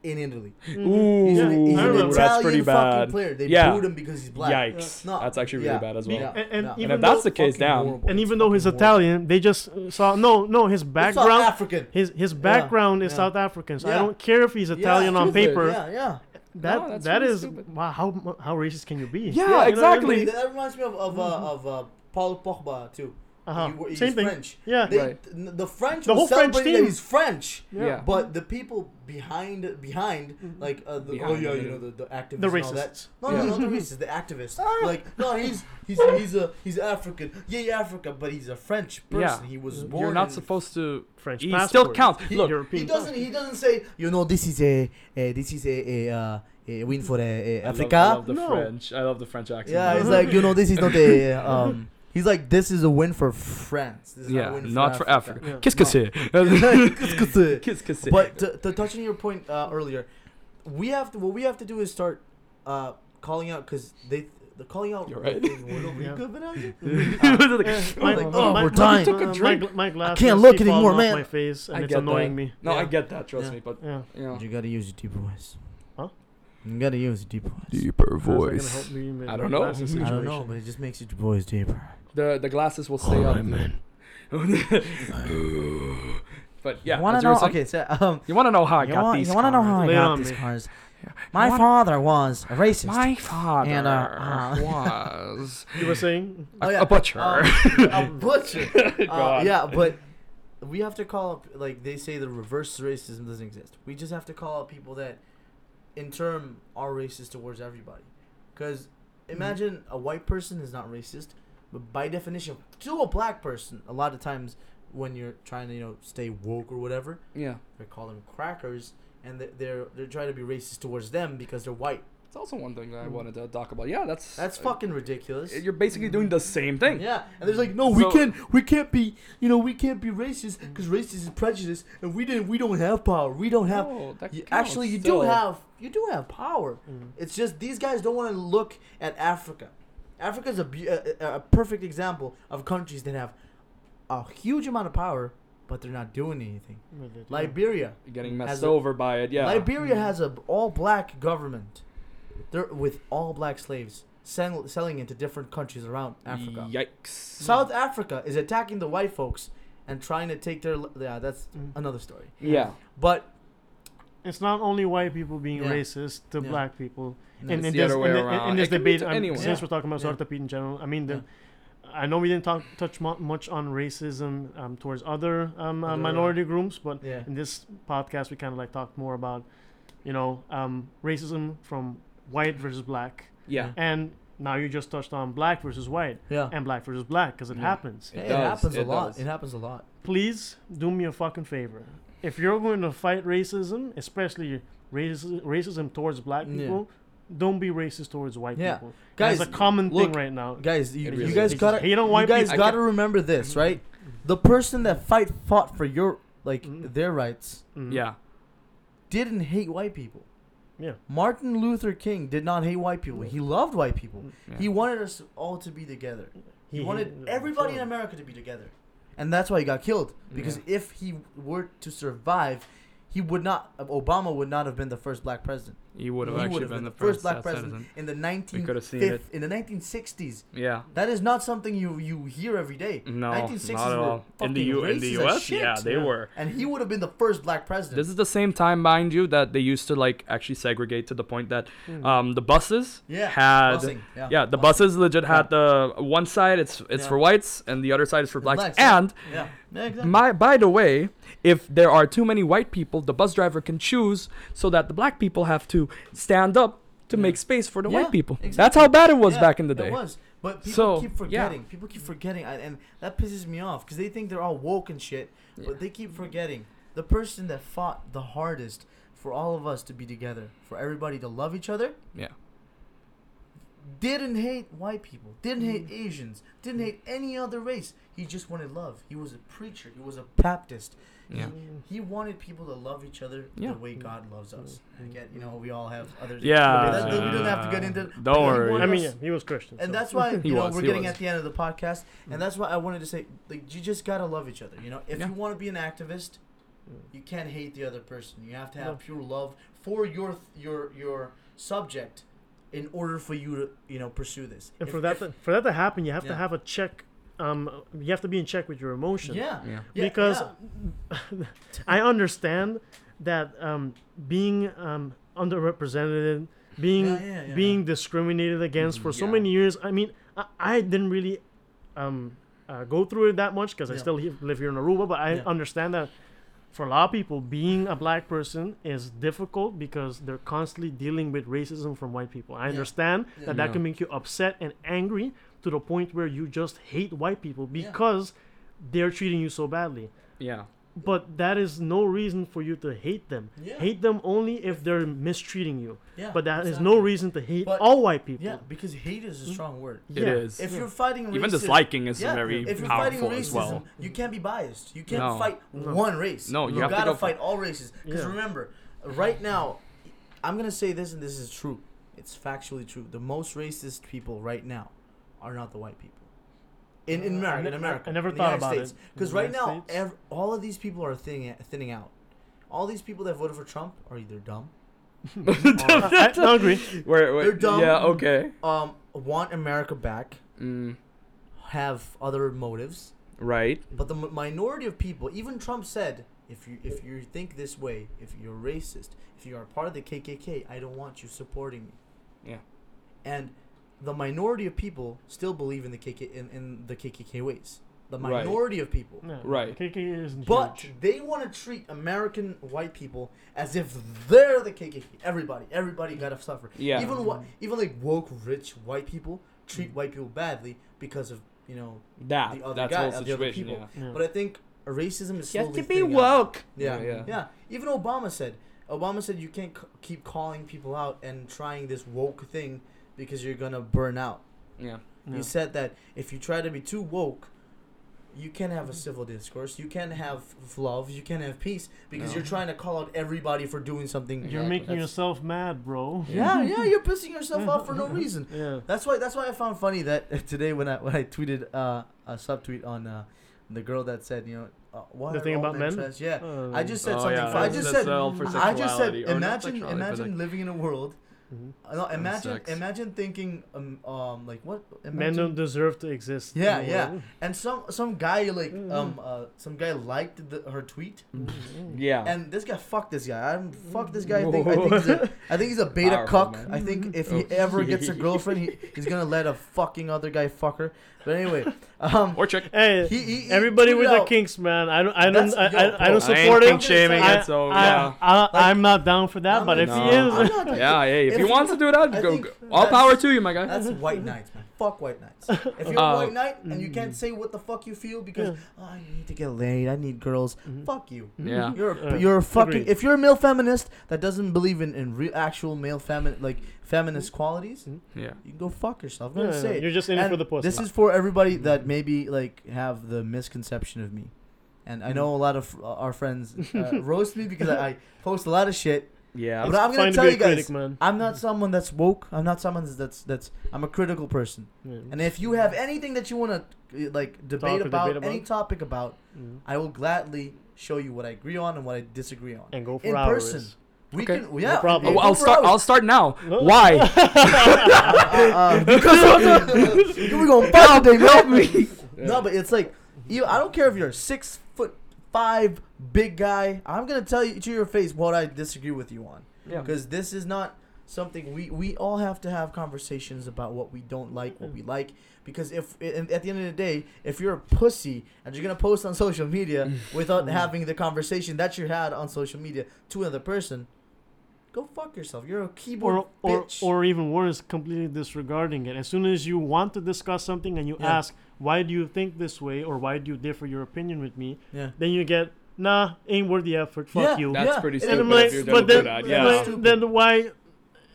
Balotelli in Italy. Mhm. Ooh, He's, an, he's I an. Italian that's pretty fucking bad. player. They Yeah. booed him because he's black. Yikes, No, that's actually really yeah. bad as Be- well. and, and No. even And if that's the case, Fucking down. horrible. and It's even though he's horrible. Italian, they just saw no, no. His It's South background, African. his his background is yeah. South African. So I don't care if he's Italian on paper. Yeah, yeah. That No, that's that really is stupid. wow. How how racist can you be? Yeah, You know I exactly. mean? That, that reminds me of of, uh, of uh, Paul Pogba too. Uh-huh. He he's Same thing. French. Yeah. They, Right. The French The were whole French celebrating that team. he's French. Yeah. But the people behind behind like uh, the, oh yeah the- you know the, the activists The and all that. racists. No, Yeah. no, not the racists, the activists. like no, he's he's he's a he's African. Yeah, yeah, Africa, but he's a French person. Yeah. He was born. You're not in- supposed to. French He passport. still counts. He- Look, European He doesn't. He doesn't say. You know, this is a, a this is a, a, uh, a win for uh, I love- I love the No. French. I love the French accent. Yeah, it's like you know, this is not a. Um, he's like, this is a win for France. This is yeah, not, a win not for Africa. Yeah. Qu'est-ce que c'est? Africa. Qu'est-ce que but to, to touch on your point uh, earlier, we have to. What we have to do is start uh, calling out because they. The calling out. You're right. "We're not Yeah. good, but I- Yeah, my- like, oh, we're dying. my- Took a my drink. gl- My glasses can't look keep anymore, man. My face, and I it's get annoying that. me. No, I get that. Trust Yeah. me, but Yeah. you know, You gotta use your deeper voice. Huh? You gotta use your deeper voice. deeper How's that gonna help me with I don't know. I I don't know, but it just makes your voice deeper. the the glasses will stay up. but yeah, you wanna as you were know? saying- Okay, so um, You want to know how I you got want, these? you wanna know how I Lay got on these me. cars? My What- father was a racist. My father And, uh, uh, was You were saying? a, Oh, yeah. a butcher. Um, a butcher. Uh, on. yeah, but we have to call up like they say the reverse racism doesn't exist. We just have to call out people that, in term, are racist towards everybody. Because mm-hmm. imagine a white person is not racist, but by definition, to a black person, a lot of times when you're trying to you know stay woke or whatever, yeah. they call them crackers, and they- they're they're trying to be racist towards them because they're white. It's also one thing that I Mm. wanted to talk about. Yeah, that's That's uh, fucking ridiculous. You're basically doing the same thing. Yeah, and there's like, no, we So- can't, we can't be, you know, we can't be racist because racist is prejudice, and we didn't, we don't have power. We don't have. No, that You- counts actually, you still. do have, you do have power. Mm. It's just these guys don't want to look at Africa. Africa's a, bu- a, a a perfect example of countries that have a huge amount of power, but they're not doing anything. With it. Liberia, You're getting As messed a- over by it. Yeah. Liberia Mhm. has a all black government. They're with all black slaves sell, selling into different countries around Africa. Yikes. South Africa is attacking the white folks and trying to take their. Yeah, that's Mm. another story. Yeah. But It's not only white people being Yeah. racist to Yeah. black people. no, In, It's in the this, other way in, the- in- around. in It this debate, to um, since Yeah. we're talking about Yeah. Zwarte Piet in general, I mean, the, Yeah. I know we didn't talk touch mu- much on racism um, towards other um, uh, Other, uh, minority groups, but yeah, in this podcast we kind of like talk more about, you know, um, racism from white versus black, Yeah. and now you just touched on black versus white yeah. and black versus black because it Yeah. happens. Yeah, It it, does, happens a lot. does. It happens a lot. Please do me a fucking favor. If you're going to fight racism, especially racism, racism towards black Yeah. people, don't be racist towards white Yeah. people. Guys, That's a common look, thing right now. Guys, you, It you guys gotta, Hate on you white guys people. I gotta remember this, right? The person that fight fought for your like Mhm. their rights Mhm. Yeah. didn't hate white people. Yeah. Martin Luther King did not hate white people. He loved white people. Yeah. He wanted us all to be together. He, He- wanted everybody in. America to be together. And that's why he got killed. Because Yeah. if he were to survive, he would not Obama would not have been the first black president. You would have he actually would have been been the first first black president citizen. in the We could have seen 1950s it. in the 1960s. Yeah. That is not something you you hear every day. No, 1960s not at all. In the U, in the U.S., yeah, they Yeah. were. And he would have been the first black president. This is the same time, mind you, that they used to like actually segregate to the point that Mm. um the buses yeah. had busing, yeah. yeah the busing. buses legit had the one side it's it's Yeah. for whites and the other side is for blacks, blacks, and Yeah. yeah exactly. my by the way if there are too many white people the bus driver can choose so that the black people have to stand up to Yeah. make space for the Yeah, white people that's how bad it was Yeah, back in the day It was. But people So, keep forgetting. People keep forgetting, I- and that pisses me off because they think they're all woke and shit. Yeah. But they keep forgetting the person that fought the hardest for all of us to be together, for everybody to love each other. Yeah. Didn't hate white people. Didn't hate Mm. Asians. Didn't hate any other race. He just wanted love. He was a preacher. He was a Baptist. Yeah Mm. He wanted people to love each other Yeah. the way God loves us. Mm. Again, you know, we all have other. yeah That- that we don't have to get into. don't worry wanted I mean, yeah, he was Christian. and so. that's why you know was, we're getting was. at the end of the podcast, Mm. and that's why I wanted to say like you just gotta love each other. You know, if Yeah. you want to be an activist, Mm. you can't hate the other person. You have to have No. pure love for your your your subject in order for you to you know pursue this. And If- for that if- to, for that to happen, you have to have a check. Um, you have to be in check with your emotions. yeah, yeah yeah, because yeah. I understand that um, being um, underrepresented, being Yeah, yeah, yeah, being discriminated against for so many years. I mean, I, I didn't really um, uh, go through it that much because I still he- live here in Aruba. But I Yeah. understand that for a lot of people, being a black person is difficult because they're constantly dealing with racism from white people. I Yeah. understand Yeah. that that can make you upset and angry to the point where you just hate white people Yeah. because they're treating you so badly. yeah But that is no reason for you to hate them. Yeah. Hate them only if they're mistreating you. yeah, But that is exactly. no reason to hate But- all white people. Yeah, because hate is a mm-hmm. strong word. it Yeah. is If Yeah. you're fighting racism, even racism, disliking is yeah, very if you're fighting powerful racism, as well you can't be biased. You can't No. fight No. one race. No, you you have to gotta go for- fight all races. Because Yeah. remember, right now, I'm gonna say this, and this is true. It's factually true. The most racist people right now are not the white people. In, in Uh, America, in America, I never in thought United about States. it. Because right now, United States? ev- all of these people are thinning, thinning out. All these people that voted for Trump are either dumb, I, I agree. where, where They're dumb. yeah okay um, want America back, mm, have other motives, right But the m- minority of people, even Trump said if you if you think this way, if you're racist, if you are part of the KKK, I don't want you supporting me. Yeah. And the minority of people still believe in the KK in, in the KKK ways. The Right. minority of people. Yeah, Right. KKK isn't But huge. they want to treat American white people as if they're the KKK. Everybody, everybody gotta suffer. Yeah. Even what, even like woke rich white people treat mm. white people badly because of you know. that the other that's guy- whole the other people. Yeah. Yeah. But I think racism is You have to be woke. Yeah, Yeah, yeah, yeah. Even Obama said. Obama said you can't c- keep calling people out and trying this woke thing because you're gonna burn out. Yeah. Yeah. He said that if you try to be too woke, you can't have a civil discourse. You can't have love. You can't have peace because No. you're trying to call out everybody for doing something. You're Exactly. making That's- yourself mad, bro. Yeah, yeah, you're pissing yourself off for no reason. Yeah. That's why. That's why I found funny that today when I when I tweeted uh, a subtweet on uh, the girl that said you know uh, why The thing about men? trash? Yeah, Uh, I just said Oh, something. yeah, I just said. I just said. sexuality, or not Imagine, imagine living in a world. Mhm. Uh, no, imagine, imagine thinking, um, um, like what? Men don't deserve to exist. Yeah, yeah. and some some guy like Mhm. um uh some guy liked the, her tweet, Mhm. Yeah. and this guy fuck this guy. I'm fuck this guy. I think I think he's a, I think he's a beta Powerful, cuck. man. I think if he Oh. ever gets a girlfriend, he, he's gonna let a fucking other guy fuck her. But anyway, um, or chick. Hey, he, he, he everybody with tweeted the kinks, man. I don't, I don't, I, yo, I, I bro, don't I ain't support kink it. shaming I, it, so I, yeah. I, Like- I'm not down for that. I'm but if not- he is, I'm not like- Yeah, if, if he wants to do that, I go, go. All power to you, my guy. That's white knights, man. Fuck white knights. If you're Uh, a white knight and you can't say what the fuck you feel because Mm. Yeah. oh, I need to get laid, I need girls. Mhm. Fuck you. Yeah. You're a, Uh, you're a fucking. agreed. If you're a male feminist that doesn't believe in in real actual male femin like feminist qualities, Mhm. Yeah. you can go fuck yourself. I'm Yeah, gonna say it. you're just in it for the pussy. This is for everybody that maybe like have the misconception of me, and I know a lot of uh, our friends uh, roast me because I, I post a lot of shit. Yeah. But I'm gonna Fine to tell you guys, critic. I'm not someone that's woke. I'm not someone that's that's. I'm a critical person. Yeah. And if you have anything that you want to like debate about, debate about? any topic about, Mhm. I will gladly show you what I agree on and what I disagree on. and go for in hours. person. We Okay. can, yeah. problem. Oh, go I'll start. I'll start now. No. Why? Uh, uh, because we gonna fight today, Help man. me. No, but it's like you. I don't care if you're a six foot five big guy. I'm gonna tell you to your face what I disagree with you on. Yeah. because this is not something we we all have to have conversations about what we don't like what we like because if at the end of the day if you're a pussy and you're gonna post on social media without having the conversation that you had on social media to another person go fuck yourself you're a keyboard or, or, bitch or even worse, completely disregarding it. As soon as you want to discuss something and you Yeah. ask, why do you think this way or why do you differ your opinion with me, yeah then you get, nah, ain't worth the effort. Fuck Yeah, you. That's Yeah, pretty and and stupid like, if you're but then, do that. then Yeah. it's like, stupid. then why?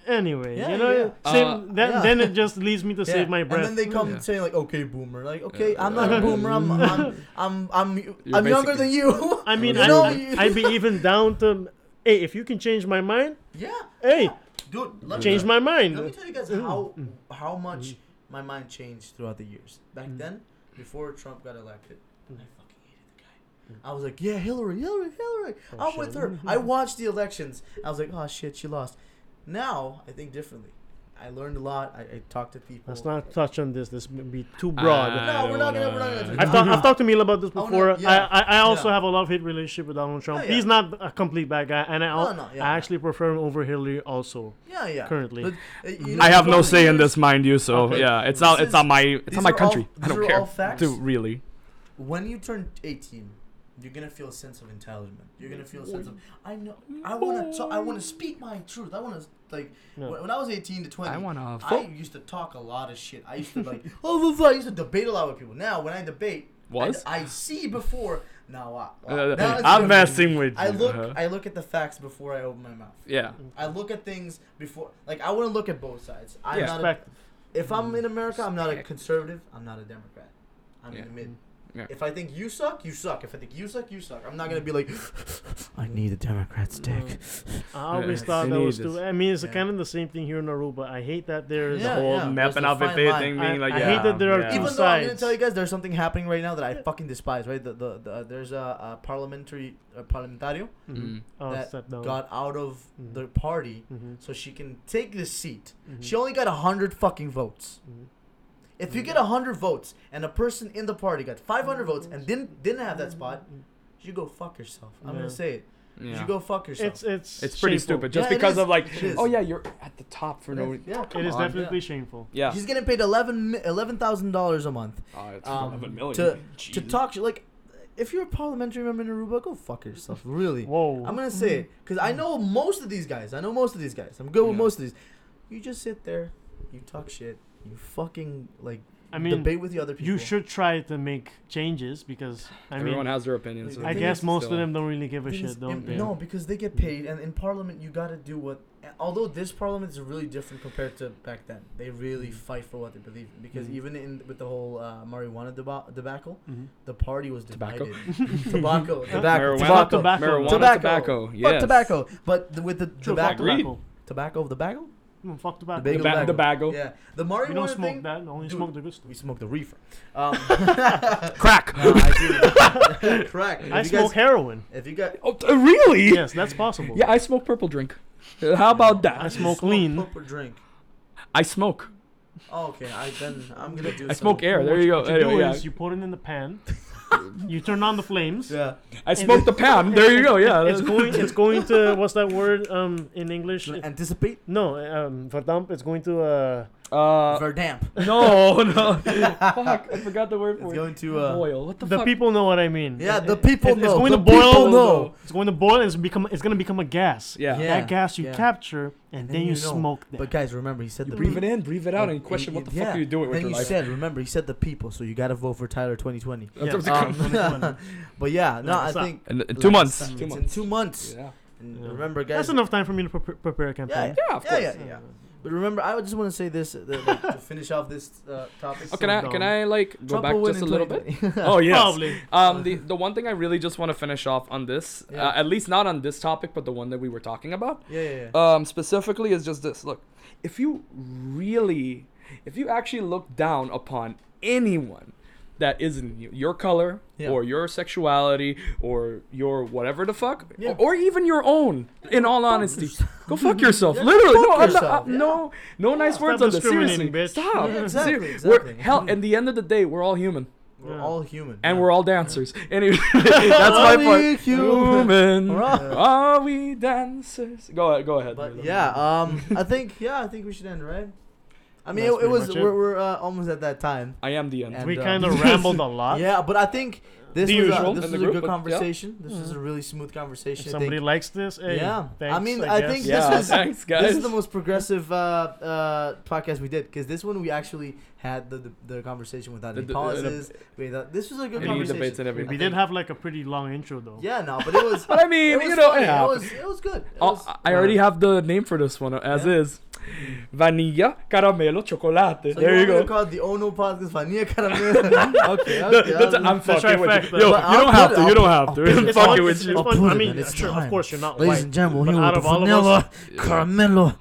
Anyway, Yeah, you know, yeah. same. Uh, then, Yeah. then it just leads me to Yeah, save my breath. And then they come Yeah. saying like, "Okay, boomer." Like, okay, Yeah. I'm not a boomer. I'm I'm I'm I'm, You're I'm younger than you. I mean, You I, know, I, I'd be even down to, hey, if you can change my mind, yeah, hey, dude. Let change my mind. Let me tell you guys mm-hmm. how mm-hmm. how much mm-hmm. my mind changed throughout the years. Back then, before Trump got elected, I fucking hated the guy. I was like, yeah, Hillary, Hillary, Hillary. Oh, I'm with her. I watched the elections. I was like, oh shit, she lost. Now I think differently. I learned a lot. I, I talked to people. Let's not touch on this. This would be too broad. I No, we're not gonna- we're not gonna- I've, talked, I've talked to Mila about this before. Oh, no, before. yeah. I, I, I also Yeah. have a love hate relationship with Donald Trump. Yeah. He's not a complete bad guy, and I, No, no, yeah. I actually prefer him over Hillary also Yeah, yeah. currently. But, uh, you know, I have no say in this, mind you. So Okay. yeah, it's This not. It's is- not my. It's not my are all- country. I don't care. all facts. Dude, really. when you turn 18 you're gonna feel a sense of entitlement you're gonna feel a sense of i know i want to talk, i want to speak my truth i want to like No. when, when i was 18 to 20 I wanna i vote. used to talk a lot of shit i used to like oh blah, blah, i used to debate a lot with people now when i debate Was? I, I see before now, wow, wow. Uh, Now I'm messing with you. I look uh-huh. I look at the facts before I open my mouth. Yeah. I look at things before like I want to look at both sides. I'm Yeah. not a, if I'm in America, I'm not a conservative. I'm not a Democrat. I'm Yeah. in the mid. Yeah. If I think you suck, you suck. If I think you suck, you suck. I'm not gonna be like, I need a Democrat's dick. I always Yeah, thought that was this. too. I mean, it's Yeah. kind of the same thing here in Aruba. I hate that there's. Yeah, the whole yeah, mapping there's out the fine line. thing, I- being like, I yeah. hate that there are yeah. two Even though I'm gonna sides. tell you guys, there's something happening right now that I fucking despise. Right, the the, the there's a, a parliamentary uh, parliamentario Mm. Oh, that step down. got out of Mhm. the party Mhm. so she can take this seat. Mhm. She only got a hundred fucking votes. Mhm. If you mm-hmm. get a hundred votes and a person in the party got 500 votes and didn't didn't have that spot, mm-hmm. you go fuck yourself. I'm Yeah. gonna say it. You Yeah. should go fuck yourself. It's it's It's pretty shameful. stupid just Yeah, it because is. of like, It is. oh yeah, you're at the top for no. yeah. It is on. definitely shameful. Yeah. He's getting paid eleven eleven thousand dollars a month Oh, it's um, 11 million. to to Jesus. talk shit. Like, if you're a parliamentary member in Aruba, go fuck yourself. Really. Whoa. I'm gonna say it mm-hmm. because I know most of these guys. I know most of these guys. I'm good with Yeah. most of these. You just sit there, you talk shit, you fucking like I mean, debate with the other people. you should try to make changes because I Everyone mean, has their opinions. The I guess most still- of them don't really give a Thing shit, don't they? No, because they get paid, and in Parliament you gotta do what. Although this Parliament is really different compared to back then, they really fight for what they believe in. Because Mhm. even in with the whole uh, marijuana deba- debacle, Mhm. the party was Tobacco? divided. tobacco, tobacco, Marijuana? tobacco, Tobacco. Marijuana, Tobacco. tobacco. Fuck Yes. tobacco. But the, with the True, tobacco, Agreed. tobacco. tobacco of the bagel, Mm, fuck tobacco. The The, bagel ba- bagel. the bagel. yeah, the we don't smoke thing. that. Only Dude. smoke the good stuff. We smoke the reefer. Um, Crack. no, I do. Crack. If I you smoke guys, heroin. if you got Oh, t- really? yes, that's possible. Yeah, I smoke purple drink. Uh, How about that? I smoke lean. proper drink. I smoke. Oh, okay. I then I'm gonna do. I some- smoke air. There what you go. What you Anyway, do yeah. is you put it in the pan. you turn on the flames. Yeah. I smoke the pan. There you go. Yeah. It's going. It's going to. What's that word? Um, in English. Anticipate. No. Um, verdamp. It's going to. Uh, Uh, Verdamp. no, no. Fuck, I forgot the word It's for it. going to. Uh, Boil. What the, fuck? the fuck? people know what I mean. yeah, It- the it- people it's, know. It's going the to boil. people know. It's going to boil. And it's become. It's going to become a gas. Yeah. Yeah. That gas you yeah. capture and, And then, then you, you know. smoke that. But guys, remember, he said You the breathe it in, breathe it out, and question what the fuck are you doing with then your you life? said, remember, he said the people, so you gotta vote for Tyler 2020. Yeah. Um, Twenty-twenty. but yeah, no, No, I think in, in two months. it's Two in months. two months. Yeah. And Yeah. remember, guys. That's enough time for me to pre- prepare a campaign. Yeah, of Yeah, course. yeah, yeah. But remember, I just want to say this uh, like, to finish off this uh, topic. Oh, can I dumb. can I like go Trump back just a little bit? Oh yes. Probably. Um, the the one thing I really just want to finish off on this, Yeah. uh, at least not on this topic, but the one that we were talking about, yeah, yeah, yeah. um, specifically is just this. Look, if you really, if you actually look down upon anyone that isn't you, your color Yeah. or your sexuality or your whatever the fuck, Yeah. or, or even your own, in all honesty, go fuck yourself. Yeah, Literally, fuck no, I'm not- no, no nice Stop words on this. Seriously, bitch. stop. Exactly, exactly. We're, hell, at the end of the day, we're all human. We're all human. And we're all dancers. Anyway, that's my Are part. we human? We're we dancers? Go ahead. Go ahead. But yeah, um, I think yeah, I think we should end right. I mean, it, it was we're, we're uh, almost at that time. I am the end. And, we uh, kind of rambled a lot. Yeah, but I think this The was usual a, this was the a group, good but yeah. conversation. This was Mhm. a really smooth conversation. If somebody think. likes this, hey, Yeah. thanks, I mean, I guess. think yeah, this was- thanks, guys. This is the most progressive uh, uh, podcast we did because this one we actually had the the, the conversation without The- any the- pauses. we thought, this was a good conversation. debates and everything. we did have like a pretty long intro though. Yeah, no, but it was. But I mean, you know, it it was it was good. It Oh, was, I already have the name for this one as Yeah. is. Vanilla, caramelo, chocolate. so there you want go. to call it the Ono podcast Vanilla Caramel. okay, okay. the- I'll- I'm fucking with trifecta. you. Yo, you don't have to. You don't have I'll to. put it- I'm fucking with you. I'll fun. put I it, mean, man, it's sure, of course you're not Ladies white. and gentlemen, but here out with of vanilla, caramelo,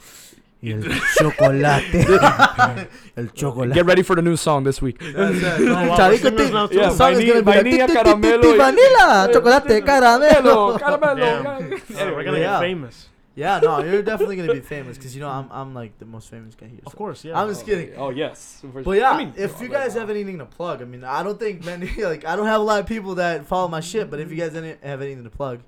el chocolate. el chocolate. Get ready for the new song this week. That's. Oh, wow, Charico we're singers thing. now too. Yeah, The song is gonna be like, vainilla, "Ti, ti, ti, ti, caramelo, vanilla, eh, chocolate, Caramelo, caramelo. caramelo. Damn. yeah. Yeah, we're gonna Yeah. get famous. Yeah, no, you're definitely gonna be famous because you know I'm I'm like the most famous guy here. Of so. course, yeah. I'm just oh, kidding. Oh yes. But yeah, I mean, if oh, you guys now. have anything to plug, I mean, I don't think many like I don't have a lot of people that follow my shit. But if you guys any, have anything to plug,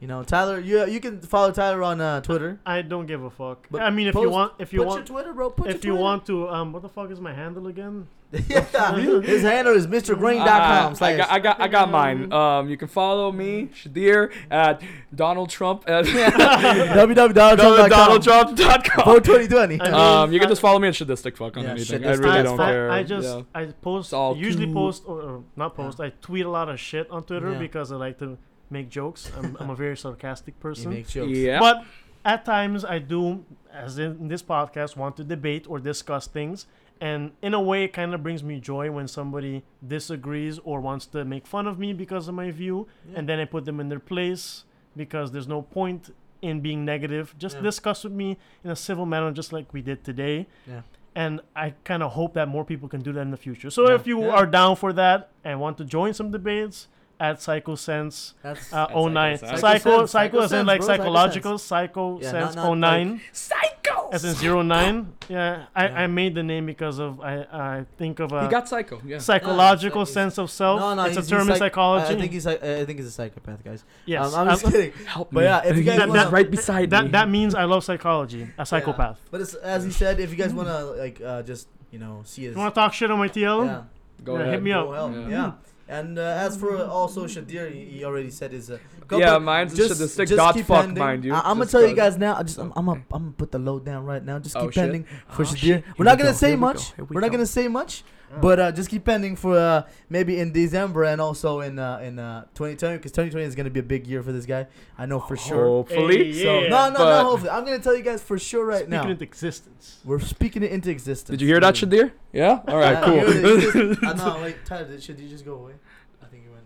you know, Tyler, you you can follow Tyler on uh, Twitter. I don't give a fuck. But I mean, if you want, if you Put want, your Twitter, bro. Put if your you want to, um, what the fuck is my handle again? yeah, his handle is MrGrain.com. Ah, I slash- got, I got, I got mine. Um, you can follow me, Shadir, at Donald Trump at www.donaldtrump.com. DonaldTrump.com. Vote 2020. I mean, Um, you can I- just follow me at Shadistic Fuck on Yeah, anything. I really I, don't I, care. I just Yeah. I post It's all usually cute. post or, or not post. I tweet a lot of shit on Twitter Yeah. because I like to make jokes. I'm, I'm a very sarcastic He person. makes jokes. Yeah. But at times I do, as in this podcast, want to debate or discuss things. And in a way, it kind of brings me joy when somebody disagrees or wants to make fun of me because of my view. Yeah. And then I put them in their place because there's no point in being negative. Just Yeah. discuss with me in a civil manner, just like we did today. Yeah. And I kind of hope that more people can do that in the future. So Yeah. if you Yeah. are down for that and want to join some debates, at Psycho Sense That's uh, Psycho 09. Sense. Psycho, Psycho psycho, Sense, as in like Sense, bro, Psycho psychological, Psycho Yeah, Sense not- not 09. Psycho. as in zero nine. Yeah, I, Yeah. I made the name because of I I think of he a got psycho. Yeah. psychological No, he's- sense of self. No, no, it's a term in psych- psychology. I, I think he's like, I think he's a psychopath, guys. yes, Um, I'm just I- kidding. Help But me. yeah, if you guys That- wanna- that's right beside that me. that means I love psychology. A psychopath. But as he said, if you guys want to like uh, just you know see his You want to talk shit on my TL? yeah, Go Yeah, ahead. hit me up. Yeah. Yeah. And uh, as for also Shadir, he, he already said his. Uh, go- Yeah, but mine's just- the stick just dot keep fuck, pending. mind you. I, am gonna Just tell you guys now. I just I'm, I'm gonna I'm gonna put the load down right now. Just Oh, keep shit. pending for Oh, Shadir. shit. We're Here not we gonna go, say here we much. go, we We're not gonna say much. But uh, just keep pending for uh, maybe in December and also in uh, in uh, 2020 because 2020 is gonna be a big year for this guy. I know for sure. Hopefully. Hey, So no, no, but- no. Hopefully, I'm gonna tell you guys for sure right Speaking now. into existence. We're speaking it into existence. Did you hear that, Shadir? Yeah. All right. Yeah, you- you Cool. just- uh, no, wait, Tyler, should you just go away? I think you went.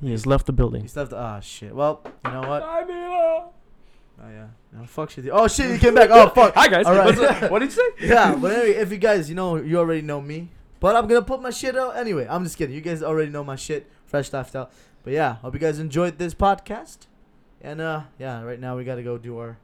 He has left the building. He left. Ah, shit. Well, you know what? I mean, uh, Oh yeah. No, fuck shit. Oh shit, he came back. Oh fuck. Hi guys. All right. What's what did you say? yeah, but anyway, if you guys, you know, you already know me. But I'm gonna put my shit out anyway. I'm just kidding. You guys already know my shit, fresh lifestyle. But yeah, hope you guys enjoyed this podcast. And uh, yeah, right now we gotta go do our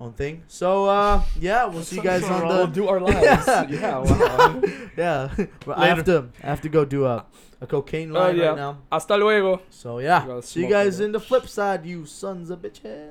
own thing. So uh, yeah, we'll see you guys on the We'll do our lives. Yeah. yeah. Wow. yeah. But I have to I have to go do a a cocaine line Oh, yeah. right now. Hasta luego. So yeah, see you guys in the flip side, you sons of bitches.